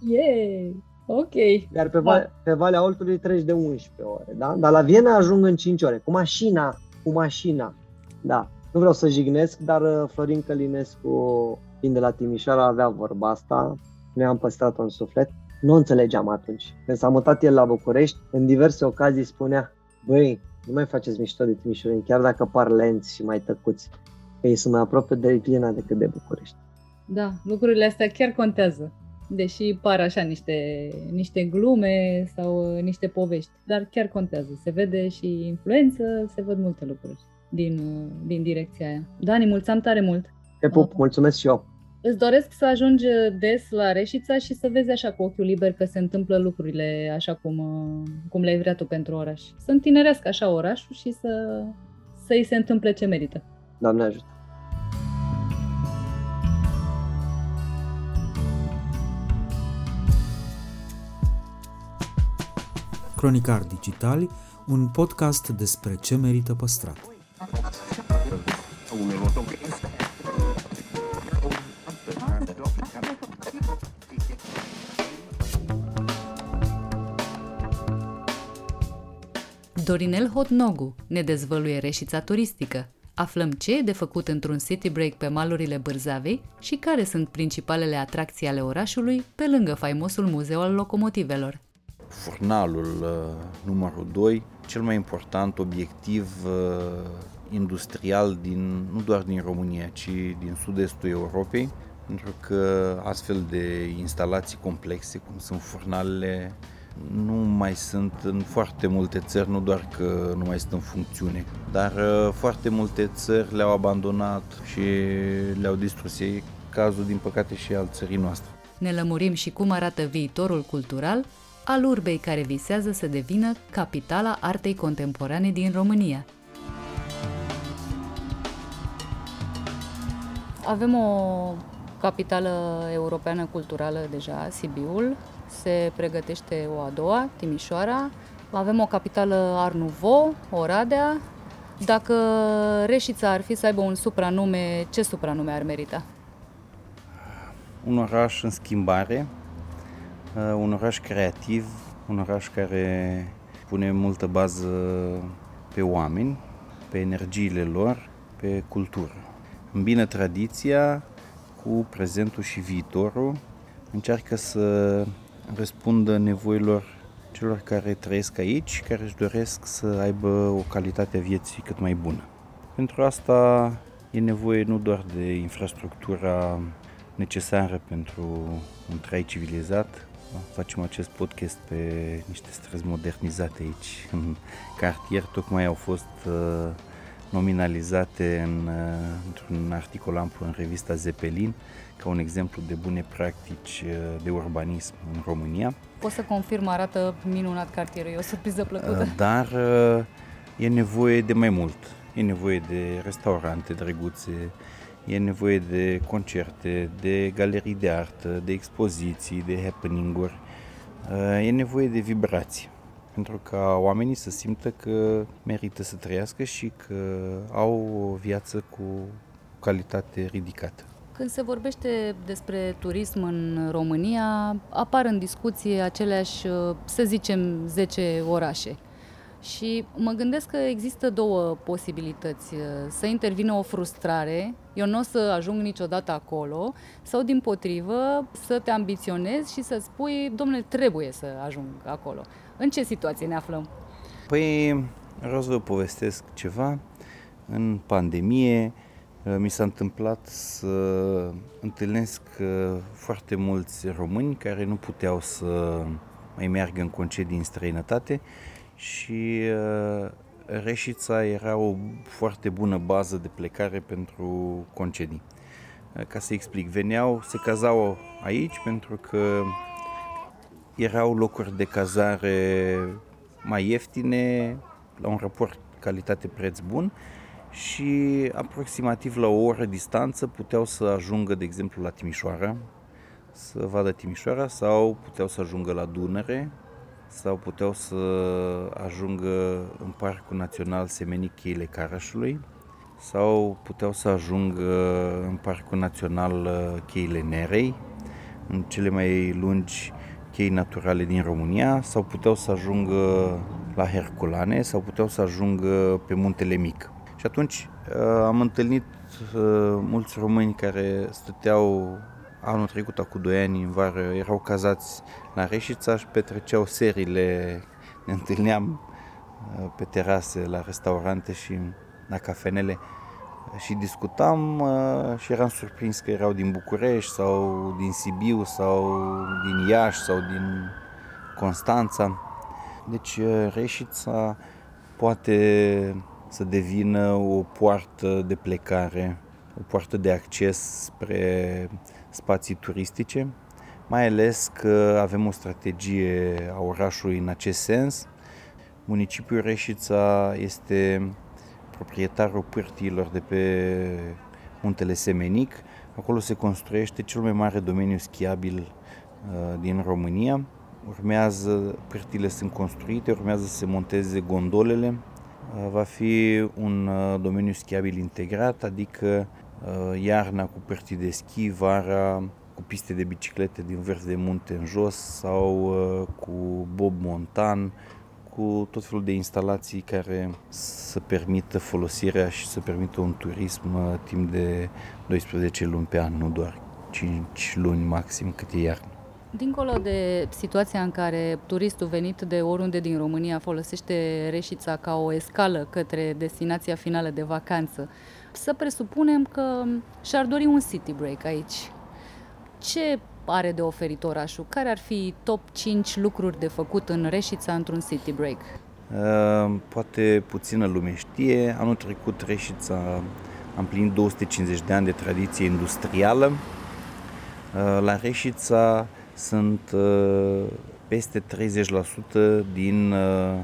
Yeah! Ok. Iar pe, da. pe Valea Oltului treci de 11 ore, da? Dar la Viena ajung în 5 ore, cu mașina cu mașina. Da, nu vreau să jignesc, dar uh, Florin Călinescu, fiind de la Timișoara, avea vorba asta, ne am păstrat-o în suflet. Nu înțelegeam atunci. Când s-a mutat el la București, în diverse ocazii spunea, băi, nu mai faceți mișto de Timișoara, chiar dacă par lenți și mai tăcuți, că ei sunt mai aproape de Viena decât de București. Da, lucrurile astea chiar contează deși par așa niște, niște glume sau uh, niște povești, dar chiar contează. Se vede și influență, se văd multe lucruri din, uh, din direcția aia. Dani, mulțumim tare mult! Te pup, mulțumesc și eu! Îți doresc să ajungi des la Reșița și să vezi așa cu ochiul liber că se întâmplă lucrurile așa cum, uh, cum le-ai vrea tu pentru oraș. Să întineresc așa orașul și să, să-i se întâmple ce merită. Doamne ajută! Cronicar Digital, un podcast despre ce merită păstrat. Dorinel Hotnogu ne dezvăluie reșița turistică. Aflăm ce e de făcut într-un city break pe malurile Bârzavei și care sunt principalele atracții ale orașului, pe lângă faimosul muzeu al locomotivelor furnalul uh, numărul 2, cel mai important obiectiv uh, industrial din, nu doar din România, ci din sud-estul Europei, pentru că astfel de instalații complexe, cum sunt furnalele, nu mai sunt în foarte multe țări, nu doar că nu mai sunt în funcțiune, dar uh, foarte multe țări le-au abandonat și le-au distrus ei, cazul din păcate și al țării noastre. Ne lămurim și cum arată viitorul cultural al urbei care visează să devină capitala artei contemporane din România. Avem o capitală europeană culturală deja, Sibiul, se pregătește o a doua, Timișoara, avem o capitală Art Nouveau, Oradea. Dacă Reșița ar fi să aibă un supranume, ce supranume ar merita? Un oraș în schimbare, Uh, un oraș creativ, un oraș care pune multă bază pe oameni, pe energiile lor, pe cultură. Îmbină tradiția cu prezentul și viitorul, încearcă să răspundă nevoilor celor care trăiesc aici, care își doresc să aibă o calitate a vieții cât mai bună. Pentru asta e nevoie nu doar de infrastructura necesară pentru un trai civilizat. Facem acest podcast pe niște străzi modernizate aici, în cartier. Tocmai au fost uh, nominalizate în, uh, într-un articol amplu în revista Zeppelin ca un exemplu de bune practici uh, de urbanism în România. Pot să confirm, arată minunat cartierul, e o surpriză plăcută. Uh, dar e nevoie de mai mult. E nevoie de restaurante drăguțe, e nevoie de concerte, de galerii de artă, de expoziții, de happening-uri. E nevoie de vibrații pentru ca oamenii să simtă că merită să trăiască și că au o viață cu calitate ridicată. Când se vorbește despre turism în România, apar în discuție aceleași, să zicem, 10 orașe. Și mă gândesc că există două posibilități. Să intervină o frustrare, eu nu o să ajung niciodată acolo, sau din potrivă să te ambiționezi și să spui, domnule, trebuie să ajung acolo. În ce situație ne aflăm? Păi, vreau să vă povestesc ceva. În pandemie mi s-a întâmplat să întâlnesc foarte mulți români care nu puteau să mai meargă în concedii în străinătate și uh, Reșița era o foarte bună bază de plecare pentru concedii. Uh, ca să explic, veneau, se cazau aici pentru că erau locuri de cazare mai ieftine, la un raport calitate-preț bun și aproximativ la o oră distanță puteau să ajungă, de exemplu, la Timișoara, să vadă Timișoara sau puteau să ajungă la Dunăre, sau puteau să ajungă în Parcul Național Semenic Cheile Carașului sau puteau să ajungă în Parcul Național uh, Cheile Nerei, în cele mai lungi chei naturale din România sau puteau să ajungă la Herculane sau puteau să ajungă pe Muntele Mic. Și atunci uh, am întâlnit uh, mulți români care stăteau anul trecut, acum 2 ani, în vară, erau cazați la Reșița și petreceau serile. Ne întâlneam uh, pe terase, la restaurante și la cafenele și discutam uh, și eram surprins că erau din București sau din Sibiu sau din Iași sau din Constanța. Deci uh, Reșița poate să devină o poartă de plecare, o poartă de acces spre spații turistice, mai ales că avem o strategie a orașului în acest sens. Municipiul Reșița este proprietarul pârtiilor de pe muntele Semenic. Acolo se construiește cel mai mare domeniu schiabil uh, din România. Urmează, pârtile sunt construite, urmează să se monteze gondolele. Uh, va fi un uh, domeniu schiabil integrat, adică Uh, iarna cu părți de schi, vara cu piste de biciclete din vârf de munte în jos sau uh, cu bob montan, cu tot felul de instalații care să permită folosirea și să permită un turism uh, timp de 12 luni pe an, nu doar 5 luni maxim cât e iarnă. Dincolo de situația în care turistul venit de oriunde din România folosește Reșița ca o escală către destinația finală de vacanță, să presupunem că și-ar dori un city break aici. Ce are de oferit orașul? Care ar fi top 5 lucruri de făcut în Reșița într-un city break? Uh, poate puțină lume știe. Anul trecut Reșița am plinit 250 de ani de tradiție industrială. Uh, la Reșița sunt uh, peste 30% din uh,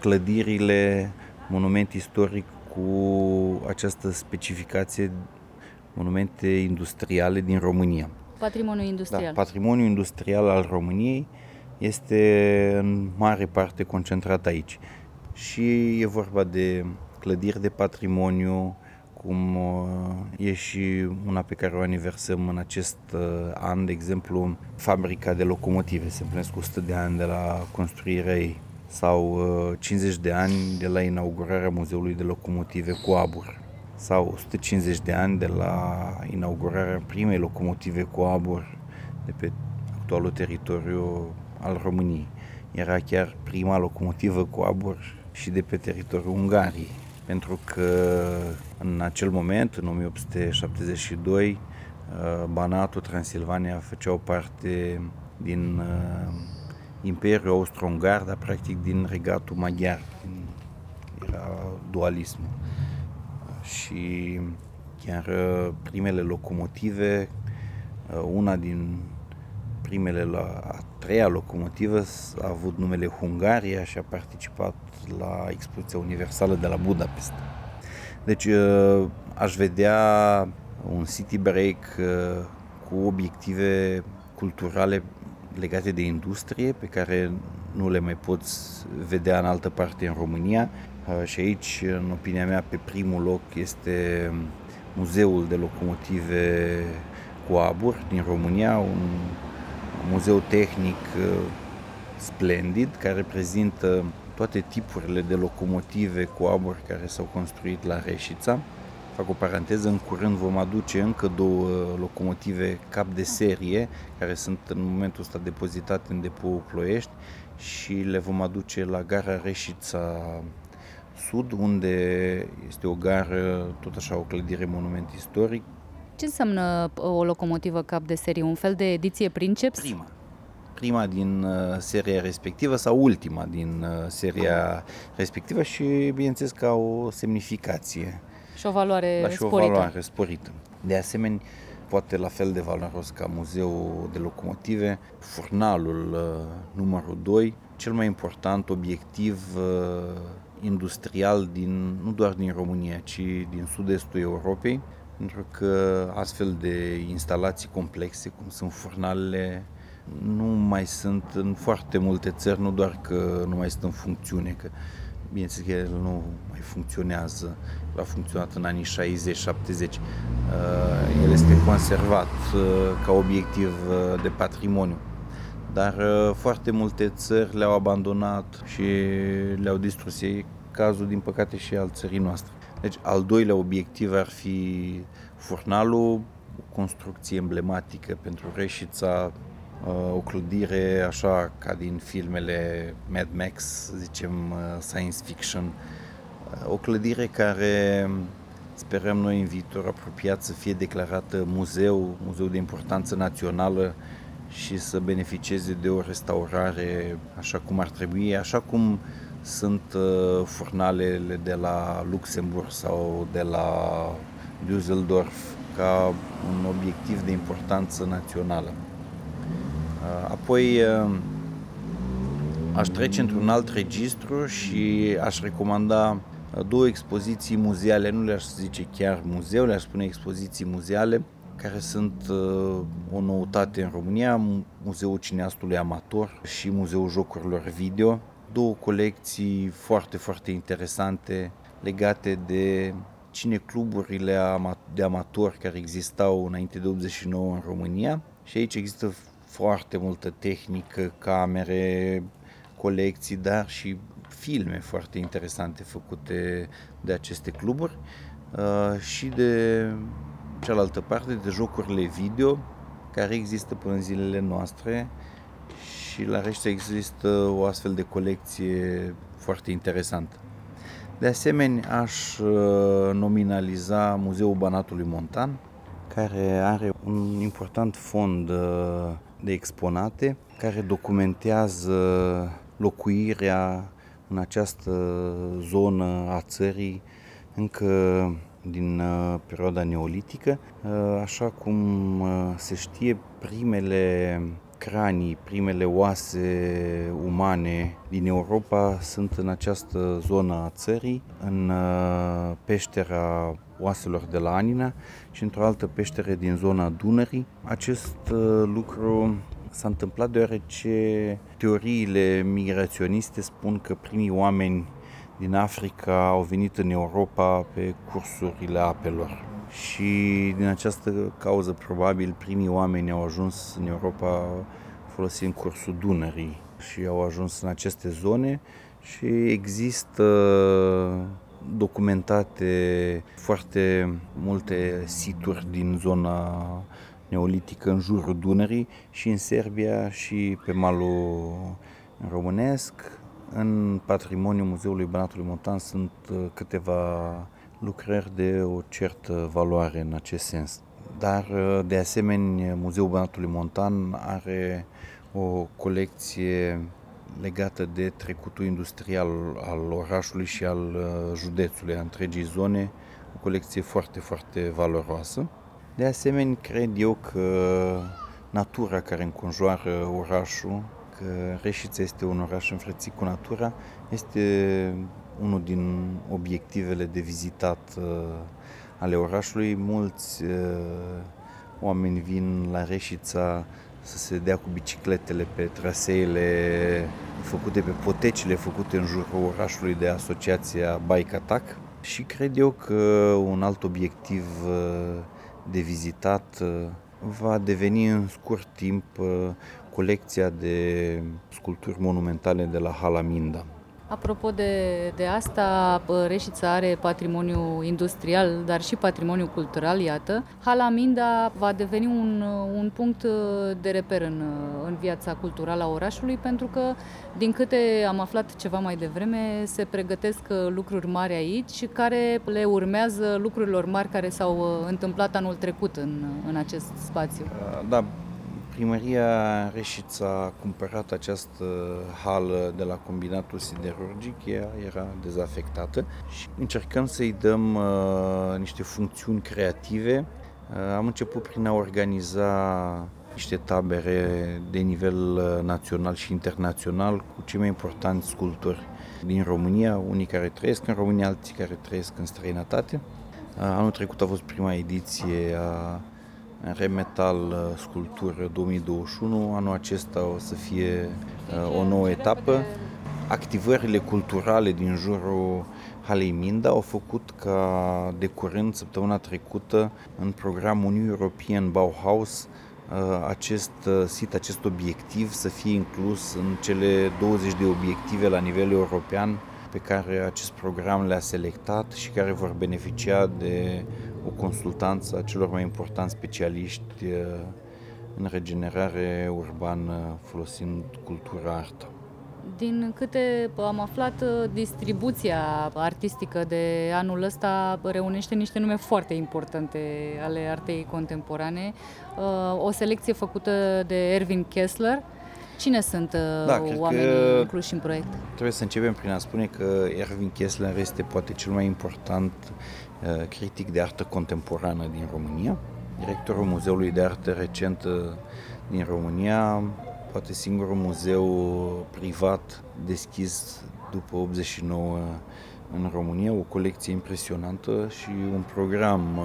clădirile monument istoric cu această specificație monumente industriale din România. Patrimoniul industrial. Da, patrimoniul industrial al României este în mare parte concentrat aici. Și e vorba de clădiri de patrimoniu, cum uh, e și una pe care o aniversăm în acest uh, an, de exemplu, fabrica de locomotive. Se împlinesc 100 de ani de la construirea ei sau 50 uh, de ani de la inaugurarea Muzeului de Locomotive cu Abur sau 150 de ani de la inaugurarea primei locomotive cu abur de pe actualul teritoriu al României. Era chiar prima locomotivă cu abur și de pe teritoriul Ungariei, pentru că în acel moment, în 1872, Banatul, Transilvania făceau parte din Imperiul Austro-Ungar, dar practic din regatul maghiar. Era dualismul. Și chiar primele locomotive, una din primele la a treia locomotivă a avut numele Hungaria și a participat la expoziția universală de la Budapest. Deci aș vedea un city break cu obiective culturale legate de industrie pe care nu le mai poți vedea în altă parte în România și aici, în opinia mea, pe primul loc este Muzeul de Locomotive cu Abur din România, un muzeu tehnic splendid care prezintă toate tipurile de locomotive cu abur care s-au construit la Reșița. Fac o paranteză, în curând vom aduce încă două locomotive cap de serie care sunt în momentul ăsta depozitate în depoul Ploiești și le vom aduce la gara Reșița Sud, unde este o gară, tot așa o clădire monument istoric. Ce înseamnă o locomotivă cap de serie? Un fel de ediție Princeps? Prima, prima din uh, seria respectivă sau ultima din uh, seria respectivă și bineînțeles că au o semnificație. Și o valoare da, și sporită. o valoare sporită. De asemenea, poate la fel de valoros ca muzeul de locomotive, furnalul uh, numărul 2, cel mai important obiectiv industrial din, nu doar din România, ci din sud-estul Europei, pentru că astfel de instalații complexe, cum sunt furnalele nu mai sunt în foarte multe țări, nu doar că nu mai sunt în funcțiune, că bineînțeles că el nu mai funcționează, a funcționat în anii 60-70. Uh, el este conservat uh, ca obiectiv uh, de patrimoniu. Dar foarte multe țări le-au abandonat și le-au distrus. E cazul, din păcate, și al țării noastre. Deci, al doilea obiectiv ar fi furnalul, o construcție emblematică pentru Reșița, o clădire așa ca din filmele Mad Max, zicem science fiction, o clădire care sperăm noi în viitor apropiat să fie declarată muzeu, muzeu de importanță națională și să beneficieze de o restaurare așa cum ar trebui, așa cum sunt furnalele de la Luxemburg sau de la Düsseldorf ca un obiectiv de importanță națională. Apoi aș trece într-un alt registru și aș recomanda două expoziții muzeale, nu le-aș zice chiar muzeu, le-aș spune expoziții muzeale, care sunt o noutate în România, Muzeul Cineastului Amator și Muzeul Jocurilor Video, două colecții foarte, foarte interesante legate de cinecluburile de amatori care existau înainte de 89 în România. Și aici există foarte multă tehnică, camere, colecții, dar și filme foarte interesante făcute de aceste cluburi uh, și de cealaltă parte de jocurile video care există până în zilele noastre și la Rești există o astfel de colecție foarte interesantă. De asemenea, aș uh, nominaliza Muzeul Banatului Montan, care are un important fond uh, de exponate care documentează locuirea în această zonă a țării încă din uh, perioada neolitică. Uh, așa cum uh, se știe, primele cranii, primele oase umane din Europa sunt în această zonă a țării, în peștera oaselor de la Anina și într-o altă peșteră din zona Dunării. Acest uh, lucru s-a întâmplat deoarece teoriile migraționiste spun că primii oameni din Africa au venit în Europa pe cursurile apelor. Și din această cauză, probabil, primii oameni au ajuns în Europa folosind cursul Dunării și au ajuns în aceste zone și există documentate foarte multe situri din zona neolitică în jurul Dunării și în Serbia și pe malul românesc. În patrimoniul Muzeului Banatului Montan sunt uh, câteva lucrări de o certă valoare în acest sens. dar de asemenea Muzeul Banatului Montan are o colecție legată de trecutul industrial al orașului și al uh, județului, a întregii zone, o colecție foarte, foarte valoroasă. De asemenea, cred eu că natura care înconjoară orașul, că Reșița este un oraș înfrățit cu natura, este unul din obiectivele de vizitat uh, ale orașului. Mulți uh, oameni vin la Reșița să se dea cu bicicletele pe traseele făcute, pe potecile făcute în jurul orașului de asociația Bike Attack și cred eu că un alt obiectiv uh, de vizitat uh, va deveni în scurt timp uh, colecția de sculpturi monumentale de la Hala Minda. Apropo de, de asta, Reșița are patrimoniu industrial, dar și patrimoniu cultural, iată. Hala Minda va deveni un, un punct de reper în, în viața culturală a orașului, pentru că, din câte am aflat ceva mai devreme, se pregătesc lucruri mari aici, care le urmează lucrurilor mari care s-au întâmplat anul trecut în, în acest spațiu. Da, Primăria Reșița a cumpărat această hală de la combinatul siderurgic, ea era dezafectată și încercăm să-i dăm uh, niște funcțiuni creative. Uh, am început prin a organiza niște tabere de nivel uh, național și internațional cu cei mai importanți sculptori din România, unii care trăiesc în România, alții care trăiesc în străinătate. Uh, anul trecut a fost prima ediție a Remetal uh, Sculptură 2021. Anul acesta o să fie uh, o nouă etapă. Activările culturale din jurul Halei Minda au făcut ca de curând, săptămâna trecută, în programul New European Bauhaus, uh, acest sit, acest obiectiv să fie inclus în cele 20 de obiective la nivel european pe care acest program le-a selectat și care vor beneficia de o consultanță a celor mai importanți specialiști uh, în regenerare urbană folosind cultura artă. Din câte am aflat, uh, distribuția artistică de anul ăsta reunește niște nume foarte importante ale artei contemporane. Uh, o selecție făcută de Erwin Kessler, Cine sunt da, oamenii incluși în proiect? Trebuie să începem prin a spune că Erwin Kessler este poate cel mai important Uh, critic de artă contemporană din România, directorul Muzeului de Artă Recentă din România, poate singurul muzeu privat deschis după 89 în România, o colecție impresionantă și un program uh,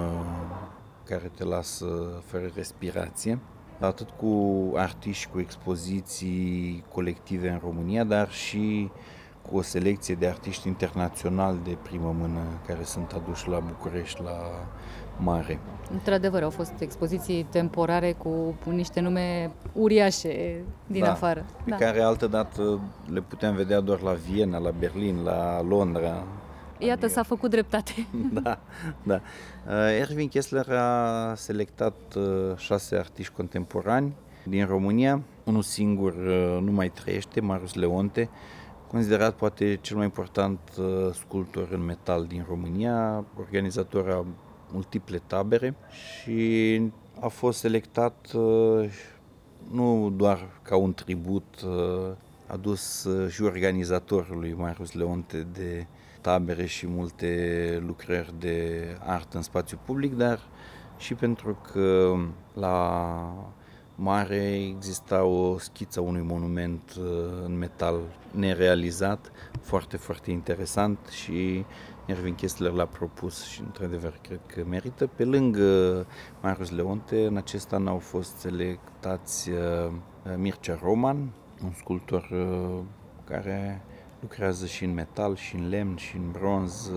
care te lasă fără respirație, atât cu artiști, cu expoziții colective în România, dar și cu o selecție de artiști internaționali de primă mână care sunt aduși la București, la mare. Într-adevăr, au fost expoziții temporare cu niște nume uriașe din da, afară. Pe da. care altă dată le puteam vedea doar la Viena, la Berlin, la Londra. Iată, s-a făcut dreptate. da, da. Uh, Erwin Kessler a selectat uh, șase artiști contemporani din România. Unul singur uh, nu mai trăiește, Marius Leonte, considerat poate cel mai important uh, sculptor în metal din România, organizator a multiple tabere și a fost selectat uh, nu doar ca un tribut uh, adus și organizatorului Marius Leonte de tabere și multe lucrări de artă în spațiu public, dar și pentru că la mare exista o schiță unui monument uh, în metal nerealizat, foarte, foarte interesant și Erwin Kessler l-a propus și într-adevăr cred că merită. Pe lângă Marius Leonte, în acest an au fost selectați uh, Mircea Roman, un sculptor uh, care lucrează și în metal, și în lemn, și în bronz.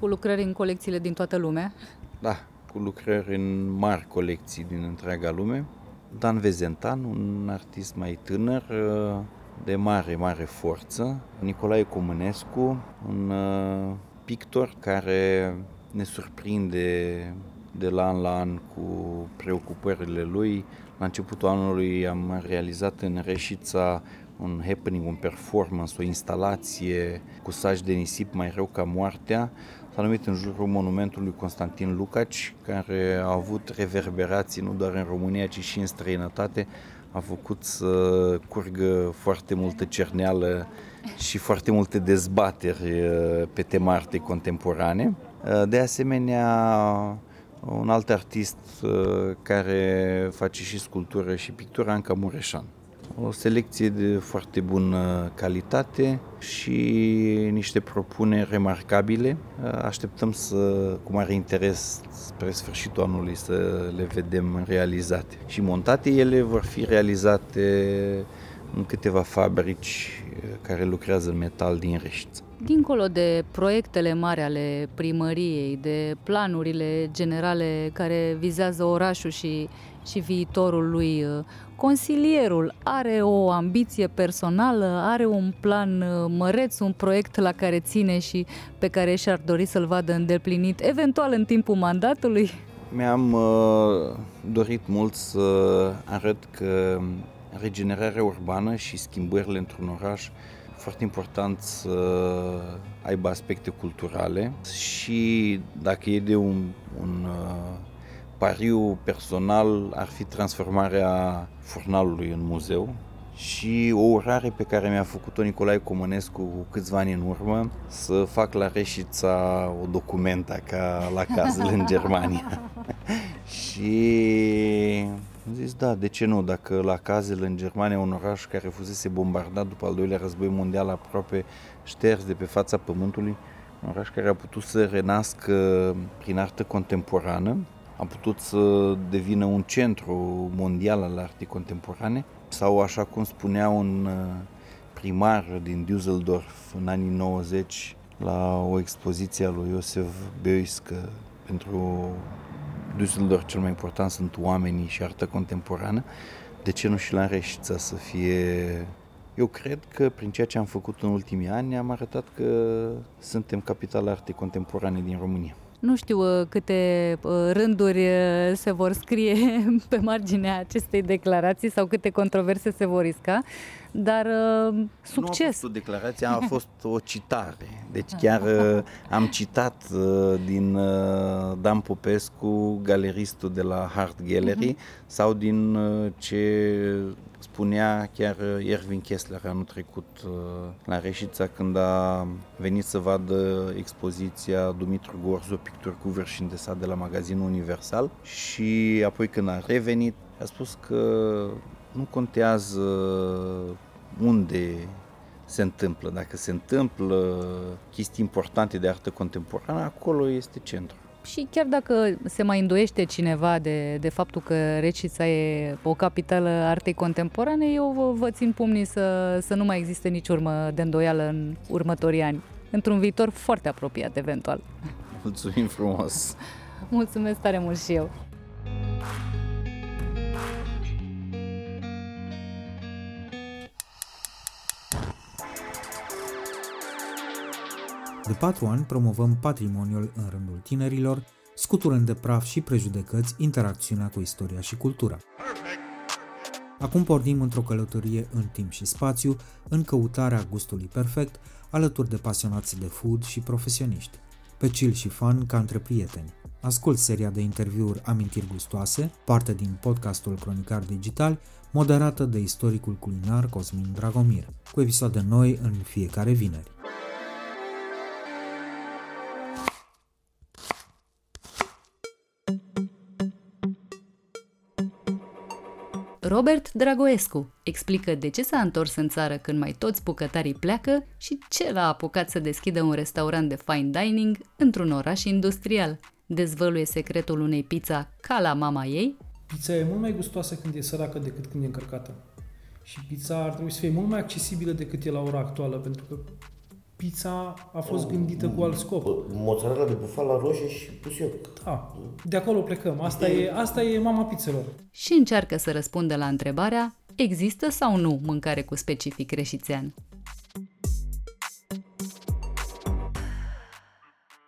Cu lucrări în colecțiile din toată lumea? Da, cu lucrări în mari colecții din întreaga lume. Dan Vezentan, un artist mai tânăr, uh, de mare, mare forță. Nicolae Comănescu, un uh, pictor care ne surprinde de la an la an cu preocupările lui. La începutul anului am realizat în Reșița un happening, un performance, o instalație cu saj de nisip mai rău ca moartea, s-a numit în jurul monumentului Constantin Lucaci, care a avut reverberații nu doar în România, ci și în străinătate, a făcut să curgă foarte multă cerneală și foarte multe dezbateri uh, pe tema artei contemporane. Uh, de asemenea, un alt artist uh, care face și sculptură și pictură, Anca Mureșan. O selecție de foarte bună calitate și niște propuneri remarcabile. Așteptăm să, cu mare interes spre sfârșitul anului să le vedem realizate. Și montate ele vor fi realizate în câteva fabrici care lucrează în metal din Reșiță. Dincolo de proiectele mari ale primăriei, de planurile generale care vizează orașul și, și viitorul lui, consilierul are o ambiție personală, are un plan măreț, un proiect la care ține și pe care și-ar dori să-l vadă îndeplinit, eventual în timpul mandatului? Mi-am uh, dorit mult să arăt că regenerarea urbană și schimbările într-un oraș foarte important să aibă aspecte culturale și dacă e de un, un uh, pariu personal ar fi transformarea furnalului în muzeu și o urare pe care mi-a făcut-o Nicolae Comănescu cu câțiva ani în urmă să fac la Reșița o documenta ca la cazul în Germania. și am zis, da, de ce nu? Dacă la Cazel, în Germania, un oraș care fusese bombardat după al doilea război mondial, aproape șters de pe fața pământului, un oraș care a putut să renască prin artă contemporană, a putut să devină un centru mondial al artei contemporane, sau așa cum spunea un uh, primar din Düsseldorf în anii 90 la o expoziție a lui Iosef Beuys pentru Düsseldorf cel mai important sunt oamenii și artă contemporană, de ce nu și la Reșița să fie... Eu cred că prin ceea ce am făcut în ultimii ani am arătat că suntem capitala artei contemporane din România. Nu știu uh, câte uh, rânduri uh, se vor scrie pe marginea acestei declarații sau câte controverse se vor risca, dar succes. Nu a fost o declarație, a fost o citare. Deci chiar am citat din Dan Popescu, galeristul de la Hart Gallery, uh-huh. sau din ce spunea chiar Erwin Kessler anul trecut la Reșița când a venit să vadă expoziția Dumitru Gorzo, picturi cu vârf și îndesat de la magazinul Universal și apoi când a revenit a spus că nu contează unde se întâmplă. Dacă se întâmplă chestii importante de artă contemporană, acolo este centru. Și chiar dacă se mai îndoiește cineva de, de faptul că Recița e o capitală artei contemporane, eu vă, vă țin pumnii să, să nu mai existe nici urmă de îndoială în următorii ani, într-un viitor foarte apropiat, eventual. Mulțumim frumos! Mulțumesc tare mult și eu! De patru ani promovăm patrimoniul în rândul tinerilor, scuturând de praf și prejudecăți interacțiunea cu istoria și cultura. Acum pornim într-o călătorie în timp și spațiu, în căutarea gustului perfect, alături de pasionați de food și profesioniști. Pe chill și fun ca între prieteni. Ascult seria de interviuri Amintiri Gustoase, parte din podcastul Cronicar Digital, moderată de istoricul culinar Cosmin Dragomir, cu episoade noi în fiecare vineri. Robert Dragoescu explică de ce s-a întors în țară când mai toți bucătarii pleacă și ce l-a apucat să deschidă un restaurant de fine dining într-un oraș industrial. Dezvăluie secretul unei pizza ca la mama ei. Pizza e mult mai gustoasă când e săracă decât când e încărcată. Și pizza ar trebui să fie mult mai accesibilă decât e la ora actuală, pentru că pizza a fost gândită cu alt scop. Mozzarella de bufala roșie și eu. Da, de acolo plecăm. Asta e, asta e mama pizzelor. Și încearcă să răspundă la întrebarea există sau nu mâncare cu specific reșițean?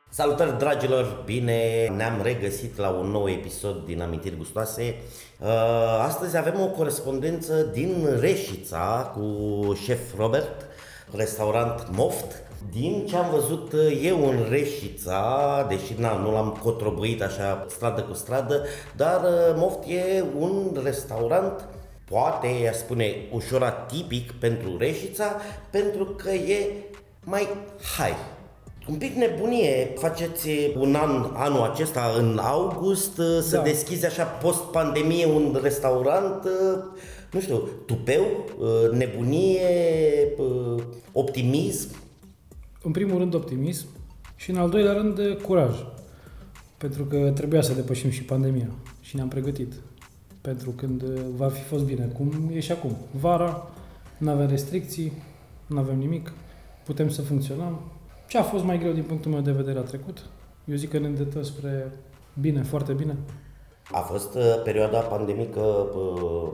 Salutări dragilor, bine ne-am regăsit la un nou episod din Amintiri Gustoase. Uh, astăzi avem o corespondență din Reșița cu șef Robert, restaurant Moft. Din ce am văzut eu în Reșița, deși na, nu l-am cotrobăit așa stradă cu stradă, dar uh, Moft e un restaurant poate, ea spune, ușor atipic pentru Reșița, pentru că e mai high, un pic nebunie. Faceți un an, anul acesta, în august, să da. deschizi așa post-pandemie un restaurant, nu știu, tupeu, nebunie, optimism? În primul rând optimism și în al doilea rând curaj. Pentru că trebuia să depășim și pandemia și ne-am pregătit pentru când va fi fost bine, cum e și acum. Vara, nu avem restricții, nu avem nimic, putem să funcționăm, ce a fost mai greu din punctul meu de vedere a trecut? Eu zic că ne îndreptăm spre bine, foarte bine. A fost uh, perioada pandemică, uh,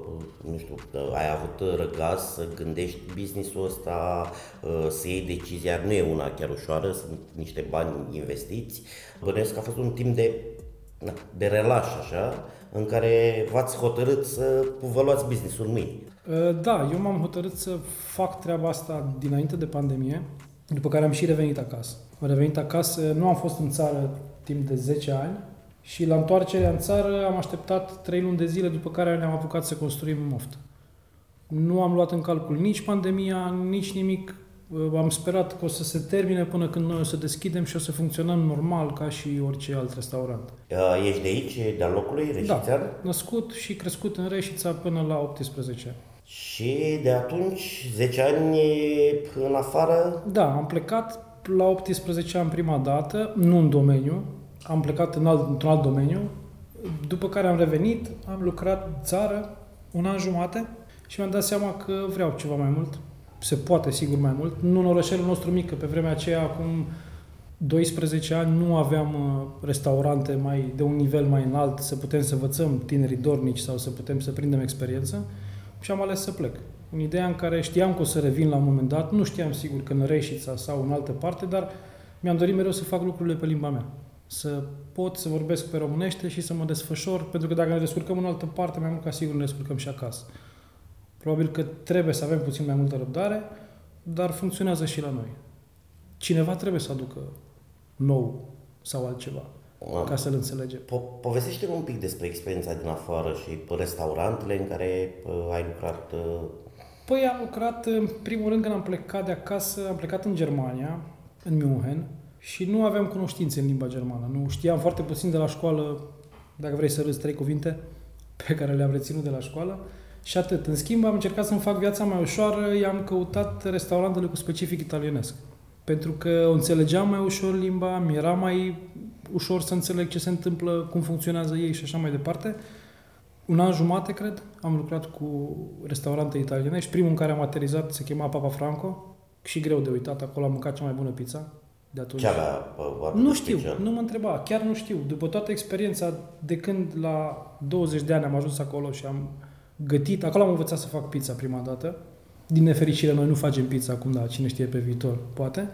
nu știu, uh, ai avut răgaz să gândești businessul ăsta, uh, să iei decizia, nu e una chiar ușoară, sunt niște bani investiți. Bănuiesc că a fost un timp de, de relaș, așa, în care v-ați hotărât să vă luați businessul în mâini. Uh, da, eu m-am hotărât să fac treaba asta dinainte de pandemie. După care am și revenit acasă. Am revenit acasă, nu am fost în țară timp de 10 ani și la întoarcerea în țară am așteptat 3 luni de zile după care ne-am apucat să construim moft. Nu am luat în calcul nici pandemia, nici nimic. Am sperat că o să se termine până când noi o să deschidem și o să funcționăm normal ca și orice alt restaurant. Ești de aici, de-a locului, Reșițean? Da, născut și crescut în Reșița până la 18 ani. Și de atunci, 10 ani în afară? Da, am plecat la 18 ani prima dată, nu în domeniu, am plecat în alt, într-un alt domeniu, după care am revenit, am lucrat țară un an jumate și mi-am dat seama că vreau ceva mai mult. Se poate, sigur, mai mult. Nu în orășelul nostru mic, că pe vremea aceea, acum 12 ani, nu aveam uh, restaurante mai de un nivel mai înalt, să putem să învățăm tinerii dornici sau să putem să prindem experiență și am ales să plec. În ideea în care știam că o să revin la un moment dat, nu știam sigur că în Reșița sau în altă parte, dar mi-am dorit mereu să fac lucrurile pe limba mea. Să pot să vorbesc pe românește și să mă desfășor, pentru că dacă ne descurcăm în altă parte, mai mult ca sigur ne descurcăm și acasă. Probabil că trebuie să avem puțin mai multă răbdare, dar funcționează și la noi. Cineva trebuie să aducă nou sau altceva ca să-l înțelegem. Po- povestește un pic despre experiența din afară și restaurantele în care uh, ai lucrat. Uh... Păi am lucrat, în primul rând, când am plecat de acasă, am plecat în Germania, în München, și nu aveam cunoștințe în limba germană. Nu știam foarte puțin de la școală, dacă vrei să râzi trei cuvinte pe care le-am reținut de la școală. Și atât. În schimb, am încercat să-mi fac viața mai ușoară, i-am căutat restaurantele cu specific italienesc. Pentru că o înțelegeam mai ușor limba, mi era mai ușor să înțeleg ce se întâmplă, cum funcționează ei și așa mai departe. Un an jumate, cred, am lucrat cu restaurante italienești. Primul în care am aterizat se chema Papa Franco și greu de uitat, acolo am mâncat cea mai bună pizza de atunci. Ce avea Nu știu, special? nu mă întreba, chiar nu știu. După toată experiența, de când la 20 de ani am ajuns acolo și am gătit, acolo am învățat să fac pizza prima dată. Din nefericire, noi nu facem pizza acum, dar cine știe pe viitor, poate.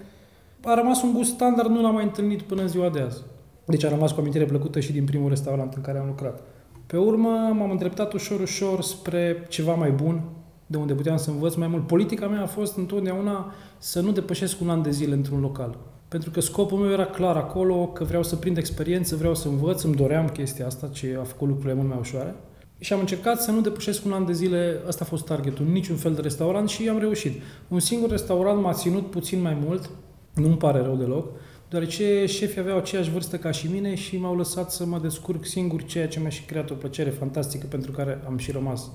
A rămas un gust standard, nu l-am mai întâlnit până în ziua de azi. Deci a rămas cu amintire plăcută și din primul restaurant în care am lucrat. Pe urmă m-am îndreptat ușor, ușor spre ceva mai bun, de unde puteam să învăț mai mult. Politica mea a fost întotdeauna să nu depășesc un an de zile într-un local. Pentru că scopul meu era clar acolo, că vreau să prind experiență, vreau să învăț, îmi doream chestia asta, ce a făcut lucrurile mult mai ușoare. Și am încercat să nu depășesc un an de zile, asta a fost targetul, niciun fel de restaurant și am reușit. Un singur restaurant m-a ținut puțin mai mult, nu-mi pare rău deloc, deoarece șefii aveau aceeași vârstă ca și mine și m-au lăsat să mă descurc singur, ceea ce mi-a și creat o plăcere fantastică pentru care am și rămas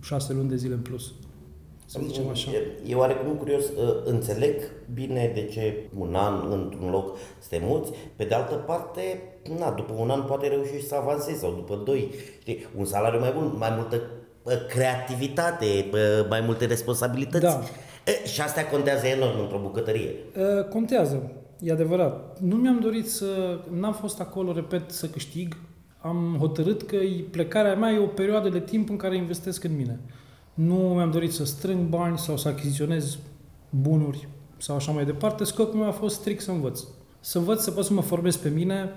șase luni de zile în plus. Să zicem așa. E, e oarecum curios, ă, înțeleg bine de ce un an într-un loc să te muți, pe de altă parte, na, după un an poate reușești să avansezi sau după doi, știi, un salariu mai bun, mai multă ă, creativitate, ă, mai multe responsabilități. Da. Și astea contează enorm într-o bucătărie. Contează. E adevărat. Nu mi-am dorit să... N-am fost acolo, repet, să câștig. Am hotărât că plecarea mea e o perioadă de timp în care investesc în mine. Nu mi-am dorit să strâng bani sau să achiziționez bunuri sau așa mai departe. Scopul meu a fost strict să învăț. să învăț să pot să mă formez pe mine.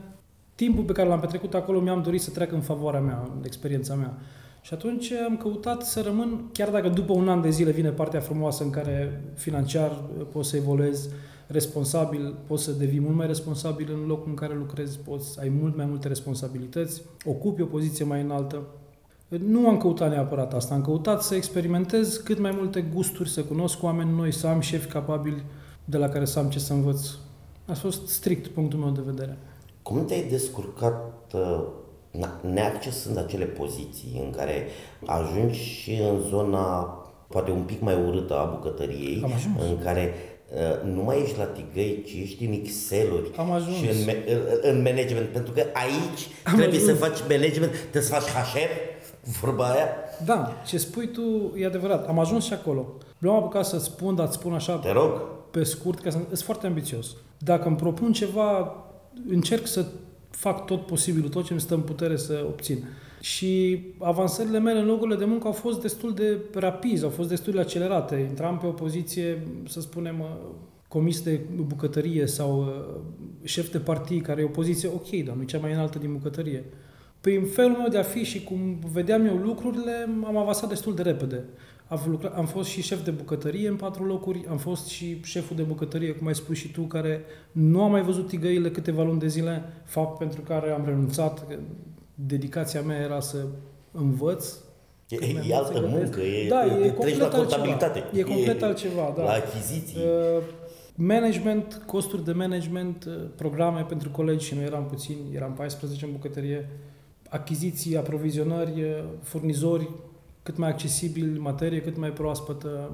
Timpul pe care l-am petrecut acolo mi-am dorit să treacă în favoarea mea, în experiența mea. Și atunci am căutat să rămân, chiar dacă după un an de zile vine partea frumoasă în care financiar poți să evoluezi, responsabil, poți să devii mult mai responsabil în locul în care lucrezi, poți ai mult mai multe responsabilități, ocupi o poziție mai înaltă. Nu am căutat neapărat asta, am căutat să experimentez cât mai multe gusturi, să cunosc oameni noi, să am șefi capabili de la care să am ce să învăț. A fost strict punctul meu de vedere. Cum te-ai descurcat uh, neaccesând acele poziții în care ajungi și în zona poate un pic mai urâtă a bucătăriei, în care uh, nu mai ești la tigăi, ci ești în Excel-uri Am ajuns. și în, în management, pentru că aici Am trebuie ajuns. să faci management, trebuie să faci HR, vorba aia. Da, ce spui tu e adevărat. Am ajuns și acolo. Nu am apucat să spun, dar îți spun așa Te rog. pe scurt, că sunt foarte ambițios. Dacă îmi propun ceva, încerc să fac tot posibilul, tot ce îmi stă în putere să obțin. Și avansările mele în locurile de muncă au fost destul de rapizi, au fost destul de accelerate. Intram pe o poziție, să spunem, comis de bucătărie sau uh, șef de partii, care e o poziție ok, dar nu e cea mai înaltă din bucătărie. Prin felul meu de a fi și cum vedeam eu lucrurile, am avansat destul de repede. Am, lucrat, am fost și șef de bucătărie în patru locuri, am fost și șeful de bucătărie, cum ai spus și tu, care nu am mai văzut tigăile câteva luni de zile, fapt pentru care am renunțat. Dedicația mea era să învăț. E, e altă muncă, e, da, e, e treci la contabilitate. Altceva. E complet e, altceva, da. La achiziții. Uh, management, costuri de management, uh, programe pentru colegi și noi eram puțini, eram 14 în bucătărie, achiziții, aprovizionări, uh, furnizori, cât mai accesibil, materie cât mai proaspătă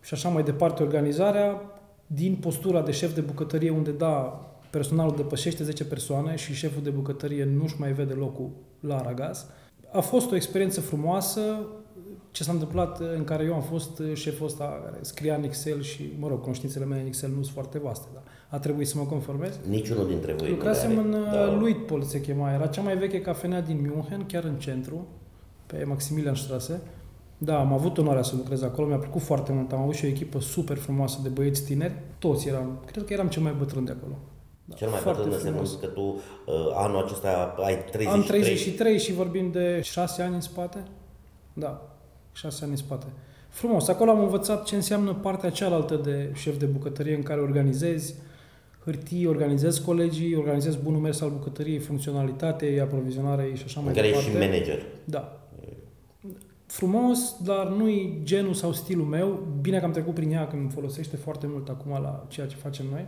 și așa mai departe organizarea, din postura de șef de bucătărie unde da, personalul depășește 10 persoane și șeful de bucătărie nu-și mai vede locul la Aragaz. A fost o experiență frumoasă, ce s-a întâmplat în care eu am fost șeful ăsta care scria în Excel și, mă rog, cunoștințele mele în Excel nu sunt foarte vaste, dar a trebuit să mă conformez. Niciunul dintre voi Lucrasem în da. Luitpold, se chema, era cea mai veche cafenea din München, chiar în centru, pe Maximilianstraße. Da, am avut onoarea să lucrez acolo, mi-a plăcut foarte mult. Am avut și o echipă super frumoasă de băieți tineri. Toți eram, cred că eram cel mai bătrân de acolo. Da, cel mai bătrân înseamnă că tu uh, anul acesta ai 33. Am 33 și vorbim de 6 ani în spate. Da, 6 ani în spate. Frumos. Acolo am învățat ce înseamnă partea cealaltă de șef de bucătărie în care organizezi hârtii, organizezi colegii, organizezi bunul mers al bucătăriei, funcționalitate, aprovizionare și așa mai departe. În care ești manager. Da frumos, dar nu-i genul sau stilul meu. Bine că am trecut prin ea, că îmi folosește foarte mult acum la ceea ce facem noi.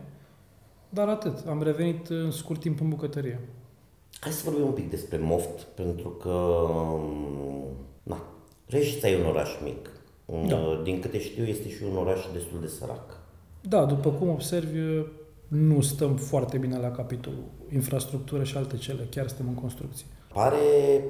Dar atât. Am revenit în scurt timp în bucătărie. Hai să vorbim un pic despre Moft, pentru că na, Reșița e un oraș mic. Da. Din câte știu, este și un oraș destul de sărac. Da, după cum observi, nu stăm foarte bine la capitolul infrastructură și alte cele, chiar suntem în construcție. Pare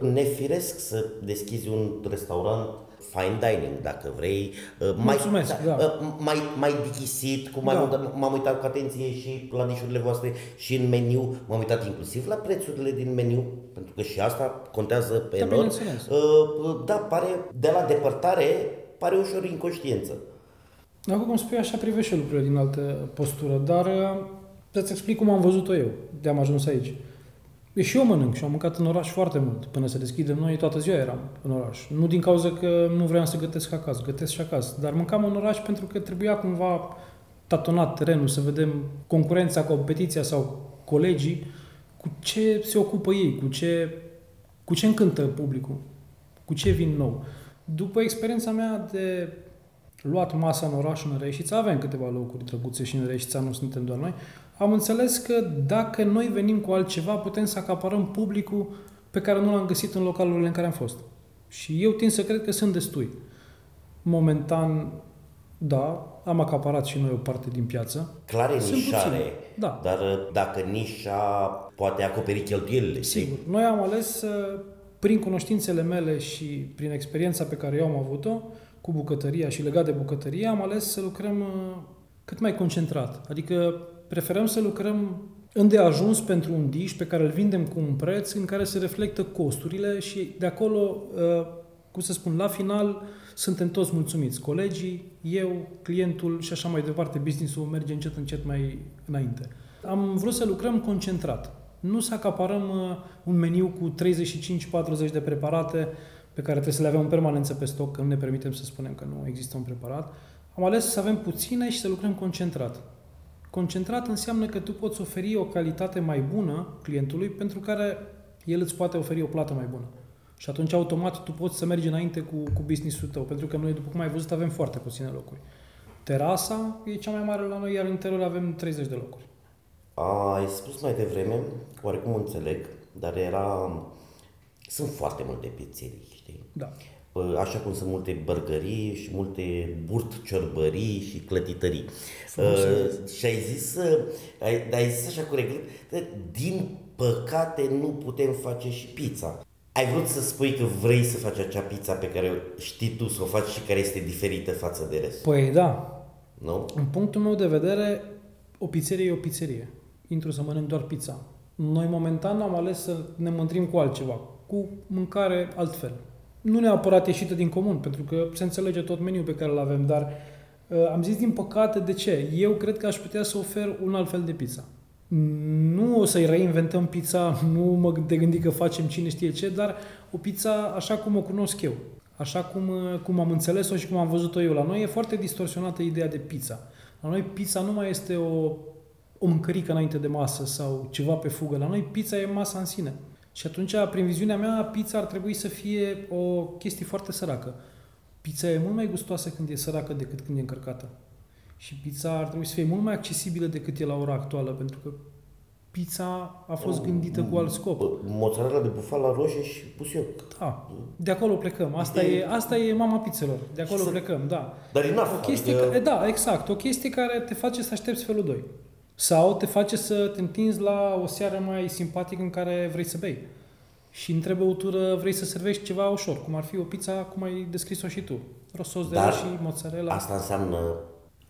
nefiresc să deschizi un restaurant fine dining, dacă vrei. Uh, Mulțumesc, mai, da. Uh, mai, mai dichisit, cum da. m- m-am uitat cu atenție și la nișurile voastre și în meniu, m-am uitat inclusiv la prețurile din meniu, pentru că și asta contează pe da, enorm. Uh, da, pare, de la depărtare, pare ușor inconștiență. Acum, cum spui, așa privește și lucrurile din altă postură, dar să-ți explic cum am văzut-o eu, de am ajuns aici. E și eu mănânc și am mâncat în oraș foarte mult. Până să deschidem noi, toată ziua eram în oraș. Nu din cauza că nu vreau să gătesc acasă, gătesc și acasă. Dar mâncam în oraș pentru că trebuia cumva tatonat terenul, să vedem concurența, competiția sau colegii cu ce se ocupă ei, cu ce, cu ce încântă publicul, cu ce vin nou. După experiența mea de luat masa în oraș, în Reșița, avem câteva locuri drăguțe și în Reșița, nu suntem doar noi, am înțeles că dacă noi venim cu altceva, putem să acaparăm publicul pe care nu l-am găsit în localurile în care am fost. Și eu tind să cred că sunt destui. Momentan, da, am acaparat și noi o parte din piață. Clar e nișare, da. dar dacă nișa poate acoperi cheltuielile. Sigur. Noi am ales, prin cunoștințele mele și prin experiența pe care eu am avut-o, cu bucătăria și legat de bucătărie, am ales să lucrăm uh, cât mai concentrat. Adică preferăm să lucrăm îndeajuns pentru un dish pe care îl vindem cu un preț în care se reflectă costurile și de acolo, uh, cum să spun, la final suntem toți mulțumiți. Colegii, eu, clientul și așa mai departe, business-ul merge încet încet mai înainte. Am vrut să lucrăm concentrat. Nu să acaparăm uh, un meniu cu 35-40 de preparate pe care trebuie să le avem în permanență pe stoc, că nu ne permitem să spunem că nu există un preparat. Am ales să avem puține și să lucrăm concentrat. Concentrat înseamnă că tu poți oferi o calitate mai bună clientului pentru care el îți poate oferi o plată mai bună. Și atunci, automat, tu poți să mergi înainte cu, cu business-ul tău, pentru că noi, după cum ai văzut, avem foarte puține locuri. Terasa e cea mai mare la noi, iar în interior avem 30 de locuri. Ai spus mai devreme, oarecum înțeleg, dar era... Sunt foarte multe pizzerii, știi? Da. Așa cum sunt multe bărgării și multe burt ciorbării și clătitării. Frumos. Uh, și ai zis, uh, ai, ai zis așa cu regret, din păcate nu putem face și pizza. Ai vrut să spui că vrei să faci acea pizza pe care știi tu să o faci și care este diferită față de rest. Păi da. Nu? În punctul meu de vedere, o pizzerie e o pizzerie. Intru să mănânc doar pizza. Noi momentan am ales să ne mândrim cu altceva, cu mâncare altfel. Nu neapărat ieșită din comun, pentru că se înțelege tot meniul pe care îl avem, dar uh, am zis din păcate de ce. Eu cred că aș putea să ofer un alt fel de pizza. Nu o să-i reinventăm pizza, nu mă de gândi că facem cine știe ce, dar o pizza așa cum o cunosc eu. Așa cum, uh, cum am înțeles-o și cum am văzut-o eu. La noi e foarte distorsionată ideea de pizza. La noi pizza nu mai este o, o mâncărică înainte de masă sau ceva pe fugă. La noi pizza e masa în sine. Și atunci, prin viziunea mea, pizza ar trebui să fie o chestie foarte săracă. Pizza e mult mai gustoasă când e săracă decât când e încărcată. Și pizza ar trebui să fie mult mai accesibilă decât e la ora actuală, pentru că pizza a fost gândită cu alt scop. Mozzarella de bufala roșie și busuioc. Da, de acolo plecăm. Asta e, asta e mama pizzelor. De acolo plecăm, da. Dar e O chestie, adică... care, da, exact. O chestie care te face să aștepți felul 2. Sau te face să te întinzi la o seară mai simpatică în care vrei să bei. Și între băutură vrei să servești ceva ușor, cum ar fi o pizza, cum ai descris-o și tu. Rosos de Dar roșii, mozzarella. Asta înseamnă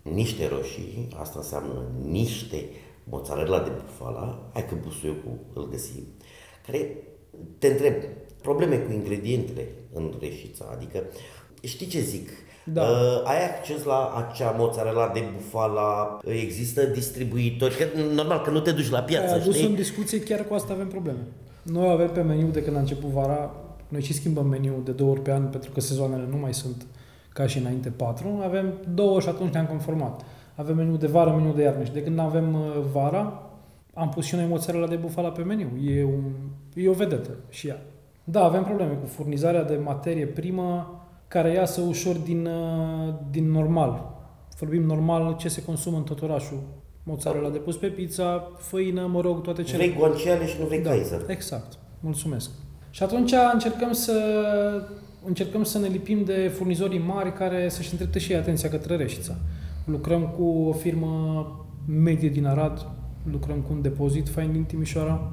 niște roșii, asta înseamnă niște mozzarella de bufala, hai că busuiocul îl găsim, care te întreb, probleme cu ingredientele în reșița, adică știi ce zic? Da. Uh, ai acces la acea mozzarella de bufala, există distribuitori, că normal că nu te duci la piață, Ai adus știi? în discuție, chiar cu asta avem probleme. Noi avem pe meniu de când a început vara, noi și schimbăm meniul de două ori pe an pentru că sezoanele nu mai sunt ca și înainte patru, avem două și atunci ne-am conformat. Avem meniu de vară, meniu de iarnă și de când avem uh, vara, am pus și noi mozzarella de bufala pe meniu. E, un, e o vedetă și ea. Da, avem probleme cu furnizarea de materie primă care iasă ușor din, uh, din normal. Vorbim normal ce se consumă în tot orașul. Mozzarella de pus pe pizza, făină, mă rog, toate cele. Vrei guanciale și nu vrei Da, Kaiser. exact. Mulțumesc. Și atunci încercăm să încercăm să ne lipim de furnizorii mari care să-și îndrepte și ei atenția către Reșița. Lucrăm cu o firmă medie din Arad, lucrăm cu un depozit fain din Timișoara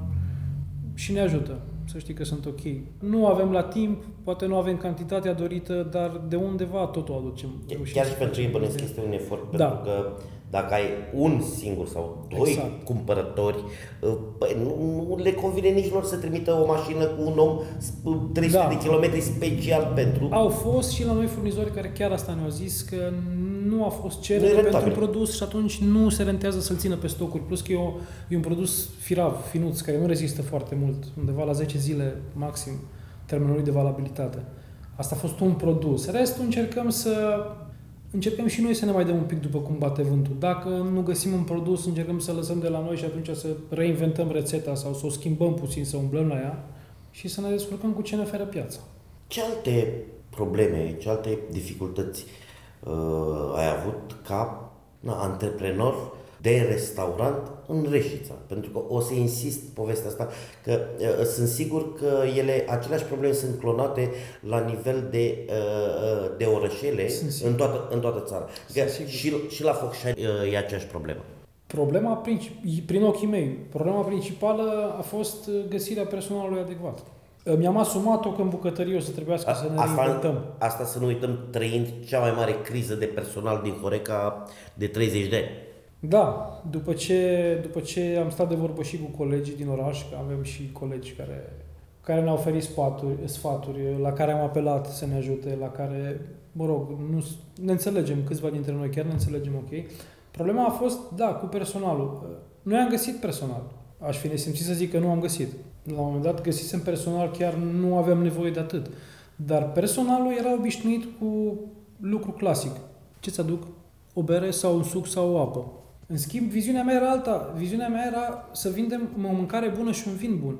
și ne ajută. Să știi că sunt ok. Nu avem la timp, poate nu avem cantitatea dorită, dar de undeva totul aducem. reușim Chiar să și pentru ei facem. bănesc este un efort, Da. pentru că dacă ai un singur sau doi Exact. cumpărători, păi nu, nu le convine nici lor să trimită o mașină cu un om sp- 300 Da. de kilometri special pentru... Au fost și la noi furnizori care chiar asta ne-au zis că nu a fost Nu cerere e pentru rentabil. produs și atunci nu se rentează să-l țină pe stocuri. Plus că e, o, e un produs firav, finuț, care nu rezistă foarte mult, undeva la 10 zile maxim termenul lui de valabilitate. Asta a fost un produs. Restul încercăm să încercăm și noi să ne mai dăm un pic după cum bate vântul. Dacă nu găsim un produs, încercăm să lăsăm de la noi și atunci să reinventăm rețeta sau să o schimbăm puțin, să umblăm la ea și să ne descurcăm cu ce ne oferă piața. Ce alte probleme, ce alte dificultăți uh, ai avut ca na, antreprenor de restaurant în Reșița? Pentru că o să insist povestea asta, că uh, sunt sigur că ele, aceleași probleme sunt clonate la nivel de, uh, uh, de orășele Sunt sigur. în toată, în toată țara. Adică sigur. și, și la Focșani uh, e aceeași problemă. Problema, princip- prin ochii mei, problema principală a fost uh, găsirea personalului adecvat. Uh, Mi-am asumat-o că în bucătărie o să trebuiască să ne Asta, reinventăm. asta să nu uităm, trăind cea mai mare criză de personal din Horeca de 30 de ani. Da, după ce, după ce am stat de vorbă și cu colegii din oraș, că avem și colegi care, care ne-au oferit sfaturi, sfaturi, la care am apelat să ne ajute, la care, mă rog, nu, ne înțelegem, câțiva dintre noi chiar ne înțelegem ok. Problema a fost, da, cu personalul. noi am găsit personal. Aș fi nesimțit să zic că nu am găsit. La un moment dat găsisem personal, chiar nu aveam nevoie de atât. Dar personalul era obișnuit cu lucru clasic. Ce-ți aduc? O bere sau un suc sau o apă. În schimb, viziunea mea era alta. Viziunea mea era să vindem o mâncare bună și un vin bun.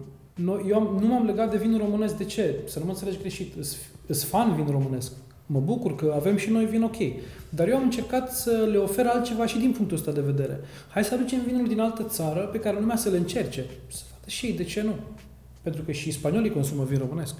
Eu am, nu m-am legat de vinul românesc. De ce? Să nu mă înțelegi greșit. Îs fan vin românesc. Mă bucur că avem și noi vin ok. Dar eu am încercat să le ofer altceva și din punctul ăsta de vedere. Hai să aducem vinul din altă țară pe care lumea să le încerce. Să vadă și ei, de ce nu? Pentru că și spaniolii consumă vin românesc.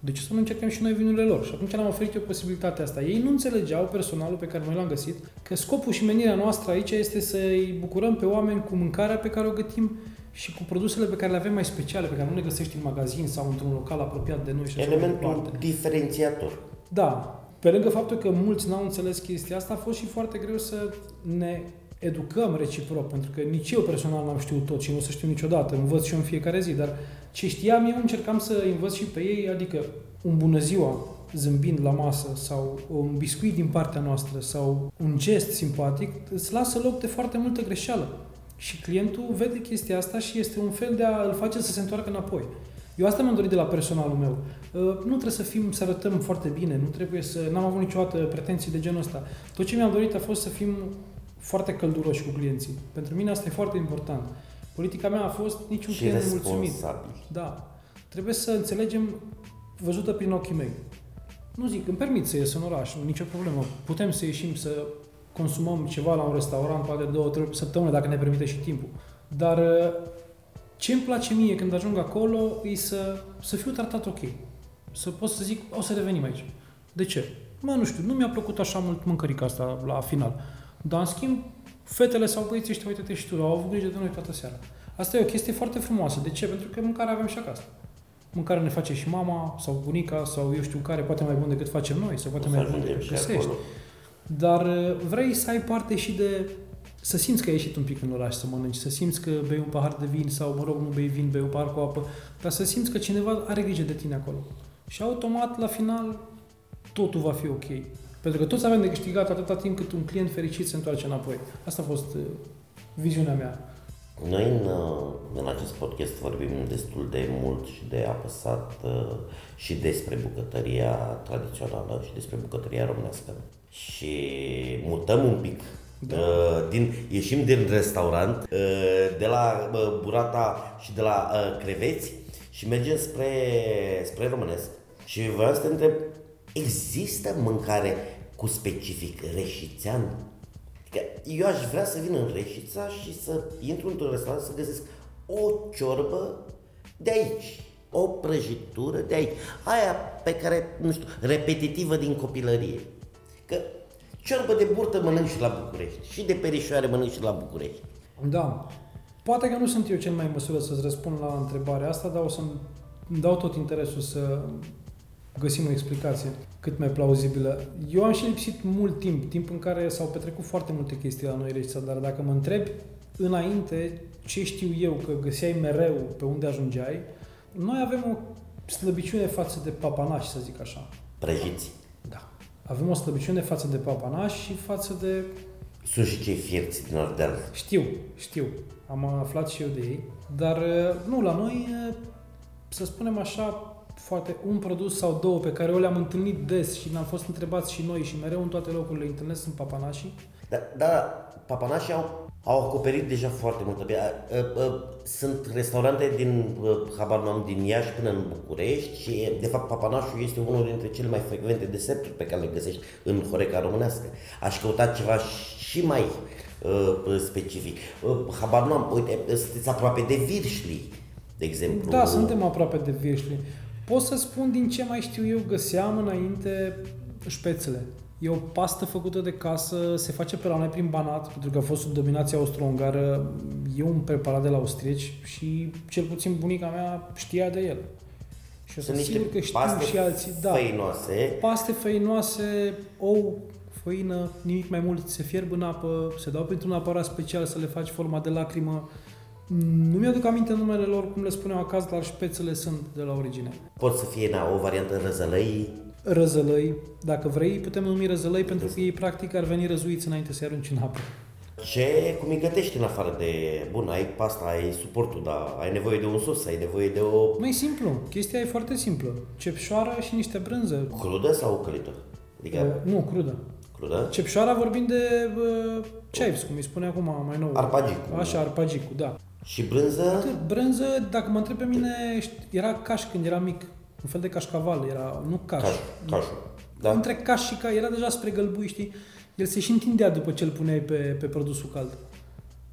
De ce să nu încercăm și noi vinurile lor? Și atunci le-am oferit eu posibilitatea asta. Ei nu înțelegeau, personalul pe care noi l-am găsit, că scopul și menirea noastră aici este să-i bucurăm pe oameni cu mâncarea pe care o gătim și cu produsele pe care le avem mai speciale, pe care nu le găsești în magazin sau într-un local apropiat de noi. Și Elementul diferențiator. Da. Pe lângă faptul că mulți n-au înțeles chestia asta, a fost și foarte greu să ne educăm reciproc, pentru că nici eu personal n-am știut tot și nu o să știu niciodată, învăț și eu în fiecare zi, dar ce știam eu încercam să învăț și pe ei, adică un bună ziua zâmbind la masă sau un biscuit din partea noastră sau un gest simpatic îți lasă loc de foarte multă greșeală. Și clientul vede chestia asta și este un fel de a îl face să se întoarcă înapoi. Eu asta mi-am dorit de la personalul meu. Uh, nu trebuie să fim, să arătăm foarte bine, nu trebuie să... N-am avut niciodată pretenții de genul ăsta. Tot ce mi-am dorit a fost să fim foarte călduroși cu clienții. Pentru mine asta e foarte important. Politica mea a fost niciun și client mulțumit. Da. Trebuie să înțelegem văzută prin ochii mei. Nu zic, îmi permit să ies în oraș, nicio problemă. Putem să ieșim să consumăm ceva la un restaurant, poate două, trei săptămâni, dacă ne permite și timpul. Dar uh, ce îmi place mie când ajung acolo e să, să fiu tratat ok. Să pot să zic, o să revenim aici. De ce? Mă, nu știu, nu mi-a plăcut așa mult mâncărica asta la final. Dar, în schimb, fetele sau băieții ăștia, uite-te și tu, au avut grijă de noi toată seara. Asta e o chestie foarte frumoasă. De ce? Pentru că mâncare avem și acasă. Mâncare ne face și mama sau bunica sau eu știu care, poate mai bun decât facem noi sau poate o mai bun decât găsești. Acolo. Dar uh, vrei să ai parte și de să simți că ai ieșit un pic în oraș să mănânci, să simți că bei un pahar de vin sau, mă rog, nu bei vin, bei un pahar cu apă, dar să simți că cineva are grijă de tine acolo. Și automat, la final, totul va fi ok. Pentru că toți avem de câștigat atâta timp cât un client fericit se întoarce înapoi. Asta a fost uh, viziunea mea. Noi în, uh, în acest podcast vorbim destul de mult și de apăsat uh, și despre bucătăria tradițională și despre bucătăria românească. Și mutăm un pic da. din, ieșim din restaurant, de la burata și de la creveți și mergem spre, spre românesc. Și vreau să te întreb, există mâncare cu specific reșițean? Adică eu aș vrea să vin în Reșița și să intru într-un restaurant să găsesc o ciorbă de aici, o prăjitură de aici, aia pe care, nu știu, repetitivă din copilărie. Că ciorbă de burtă mănânc și la București și de perișoare mănânc și la București. Da. Poate că nu sunt eu cel mai în măsură să-ți răspund la întrebarea asta, dar o să-mi dau tot interesul să găsim o explicație cât mai plauzibilă. Eu am și lipsit mult timp, timp în care s-au petrecut foarte multe chestii la noi Reșița, dar dacă mă întrebi înainte ce știu eu că găseai mereu pe unde ajungeai, noi avem o slăbiciune față de papanași, să zic așa. Prăjiți. Da. Avem o slăbiciune față de papanași și față de... Sunt și cei fierți din Ardeal. Știu, știu. Am aflat și eu de ei. Dar nu, la noi, să spunem așa, foarte un produs sau două pe care eu le-am întâlnit des și ne-am fost întrebați și noi și mereu în toate locurile întâlnesc sunt papanașii. Da, da papanașii au, au acoperit deja foarte multă. Sunt restaurante din, habar n-am, din Iași până în București și, de fapt, papanașul este unul dintre cele mai frecvente deserturi pe care le găsești în Horeca românească. Aș căuta ceva și mai uh, specific. Uh, habar n-am, uite, sunteți aproape de Virșli, de exemplu. Da, suntem aproape de Virșli. Pot să spun din ce mai știu eu, găseam înainte șpețele. E o pastă făcută de casă, se face pe la noi prin Banat, pentru că a fost sub dominația austro-ungară. E un preparat de la austrieci și cel puțin bunica mea știa de el. Și o să niște că știu paste și alții. Da, făinoase. Paste făinoase, ou, făină, nimic mai mult, se fierb în apă, se dau pentru un aparat special să le faci forma de lacrimă. Nu mi-aduc aminte numele lor, cum le spuneau acasă, dar șpețele sunt de la origine. Pot să fie na, o variantă răzălăi? Răzălăi. Dacă vrei, putem numi răzălăi pentru că ei practic ar veni răzuiți înainte să-i arunci în apă. Ce, cum îi gătești în afară de, bun, ai pasta, ai suportul, dar ai nevoie de un sos, ai nevoie de o... Mai simplu, chestia e foarte simplă. Cepșoară și niște brânză. Crudă sau călită? Adică... Uh, nu, crudă. Crudă? Cepșoara vorbim de uh, chives, cum îi spune acum mai nou. Arpagicul. Așa, arpagicul, da. Și brânză? Atât, brânză, dacă mă întreb pe mine, era caș când era mic. Un fel de cașcaval, era, nu caș. Caș, cașul. Da. Între caș și ca, era deja spre gălbui, știi? El se și întindea după ce îl puneai pe, pe produsul cald.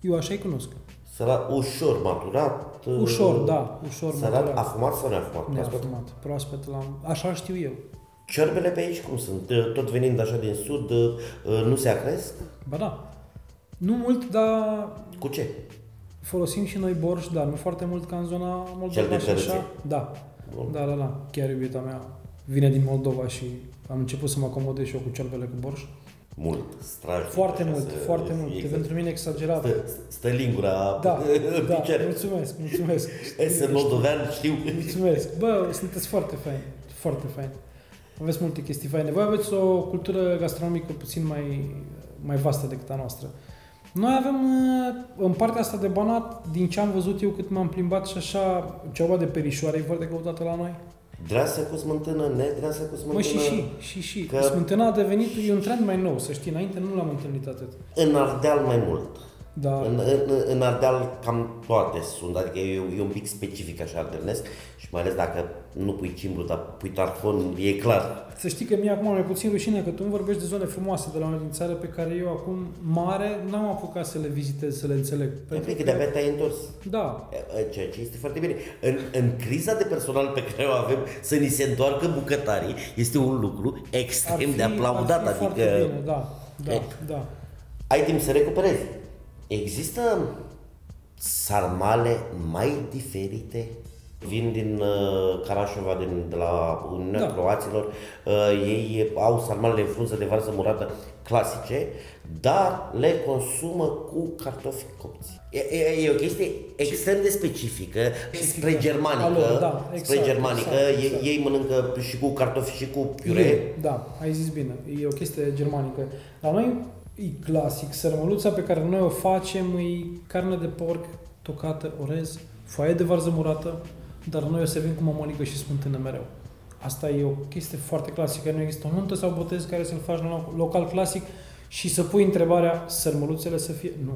Eu așa-i cunosc. Sărat ușor maturat. Ușor, da, ușor Sărat, maturat. afumat sau neafumat? Proaspăt? Neafumat, proaspăt l-am... Așa știu eu. Ciorbele pe aici cum sunt? Tot venind așa din sud, nu se acresc? Ba da. Nu mult, dar Cu ce? Folosim și noi borș, dar nu foarte mult ca în zona Cel Moldova de și tărâțe. așa. Da. Bun. Da, da, da. Chiar iubita mea vine din Moldova și am început să mă acomodez și eu cu ciorbele cu borș. Mult, straj. Foarte așa mult, să foarte mult. fie E pentru mine exagerat. Stă, stă lingura Da, în da, picioare. mulțumesc, mulțumesc. Sunt moldovean, știu. Mulțumesc. Bă, sunteți foarte fain, foarte fain. Aveți multe chestii faine. Voi aveți o cultură gastronomică puțin mai, mai vastă decât a noastră. Noi avem, uh, în partea asta de Banat, din ce am văzut eu cât m-am plimbat și așa, ceva de perișoare e foarte căutată la noi. Dreasă cu smântână, nedreasă cu smântână. Mă, și și, și și. Că- Că... Smântâna a devenit, e un trend mai nou, să știi, înainte nu l-am întâlnit atât. În Ardeal mai mult. Da, În, în, în Ardeal cam toate sunt, adică e, e un pic specific așa ardelnesc și mai ales dacă nu pui cimbru, dar pui tarfon, e clar. Să știi că mie acum mai puțin rușine că tu îmi vorbești de zone frumoase de la una din țară pe care eu acum mare n-am apucat să le vizitez, să le înțeleg. Pentru că de-abia te-ai întors. Da, Ceea ce este foarte bine. În, în criza de personal pe care o avem, să ni se întoarcă bucătarii este un lucru ar extrem fi, de aplaudat. ar fi foarte Adică bine, da, da, E. da. ai timp să recuperezi. Există sarmale mai diferite? Vin din uh, Carașova, din, de la Uniunea Da. da. Croaților, uh, ei au sarmalele în frunză de varză murată clasice, dar le consumă cu cartofi copți. E, e, e o chestie extrem de specifică și spre germanică. Alo, da, exact, spre germanică, exact, ei, exact. ei mănâncă și cu cartofi și cu piure. E, da, ai zis bine. E o chestie germanică. La noi e clasic. Sărmăluța pe care noi o facem e carne de porc tocată, orez, foaie de varză murată, dar noi o servim cu mămăligă și smântână mereu. Asta e o chestie foarte clasică. Nu există o nuntă sau botez care să-l faci la loc- local clasic și să pui întrebarea sărmăluțele să fie... Nu.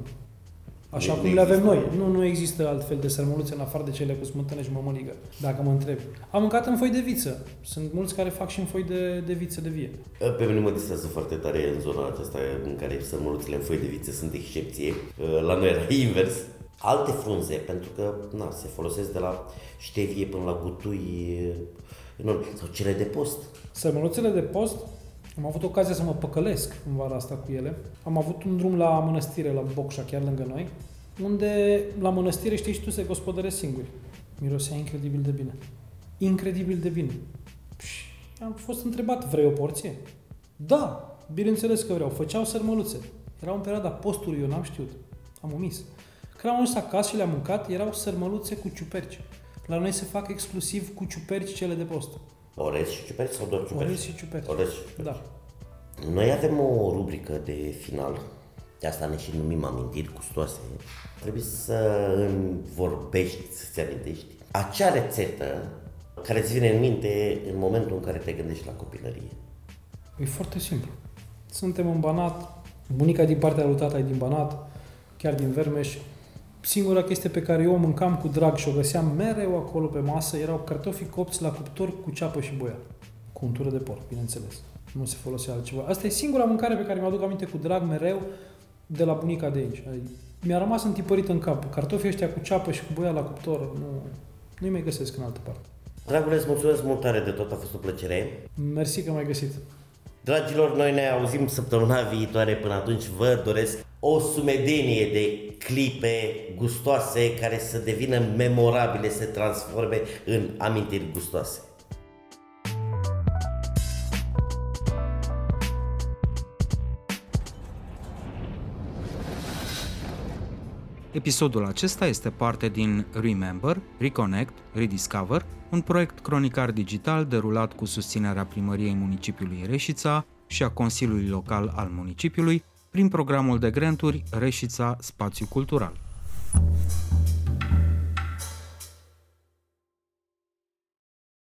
Așa Nu cum le avem există. noi. Nu, nu există altfel de sărmăluțe în afară de cele cu smântână și mămăligă, dacă mă întrebi. Am mâncat în foi de viță. Sunt mulți care fac și în foi de, de viță de vie. Pe mine mă distrează foarte tare în zona aceasta în care sărmăluțele în foi de viță sunt excepție. La noi era invers. Alte frunze, pentru că na, se folosesc de la ștevie până la gutui, enorm. sau cele de post. Sărmăluțele de post, am avut ocazia să mă păcălesc în vara asta cu ele. Am avut un drum la mănăstire, la Bocșa, chiar lângă noi, unde la mănăstire, știi și tu, se gospodăresc singuri. Mirosea incredibil de bine. Incredibil de bine. Și am fost întrebat, vrei o porție? Da, bineînțeles că vreau. Făceau sărmăluțe. Era în perioada postului, eu n-am știut. Am omis. Când am ajuns acasă și le-am mâncat, erau sărmăluțe cu ciuperci. La noi se fac exclusiv cu ciuperci cele de post. Orez și ciuperci sau doar ciuperci? Orez și ciuperci. Orez și ciuperci. Da. Noi avem o rubrică de final, de asta ne și numim amintiri gustoase. Trebuie să îmi vorbești, să-ți amintești acea rețetă care îți vine în minte în momentul în care te gândești la copilărie. E foarte simplu. Suntem în Banat, bunica din partea lui tata e din Banat, chiar din Vermeș. Singura chestie pe care eu o mâncam cu drag și o găseam mereu acolo pe masă erau cartofii copți la cuptor cu ceapă și boia. Cu untură de porc, bineînțeles. Nu se folosea altceva. Asta e singura mâncare pe care mi-aduc aminte cu drag mereu de la bunica de aici. Adică Mi-a rămas întipărit în cap. Cartofii ăștia cu ceapă și cu boia la cuptor, nu, nu-i mai găsesc în altă parte. Dragule, îți mulțumesc mult tare de tot, a fost o plăcere. Mersi că m-ai găsit. Dragilor, noi ne auzim săptămâna viitoare. Până atunci vă doresc o sumedenie de clipe gustoase care să devină memorabile, să se transforme în amintiri gustoase. Episodul acesta este parte din Remember, Reconnect, Rediscover, un proiect cronicar digital derulat cu susținerea primăriei municipiului Reșița și a Consiliului Local al municipiului prin programul de granturi Reșița Spațiu Cultural.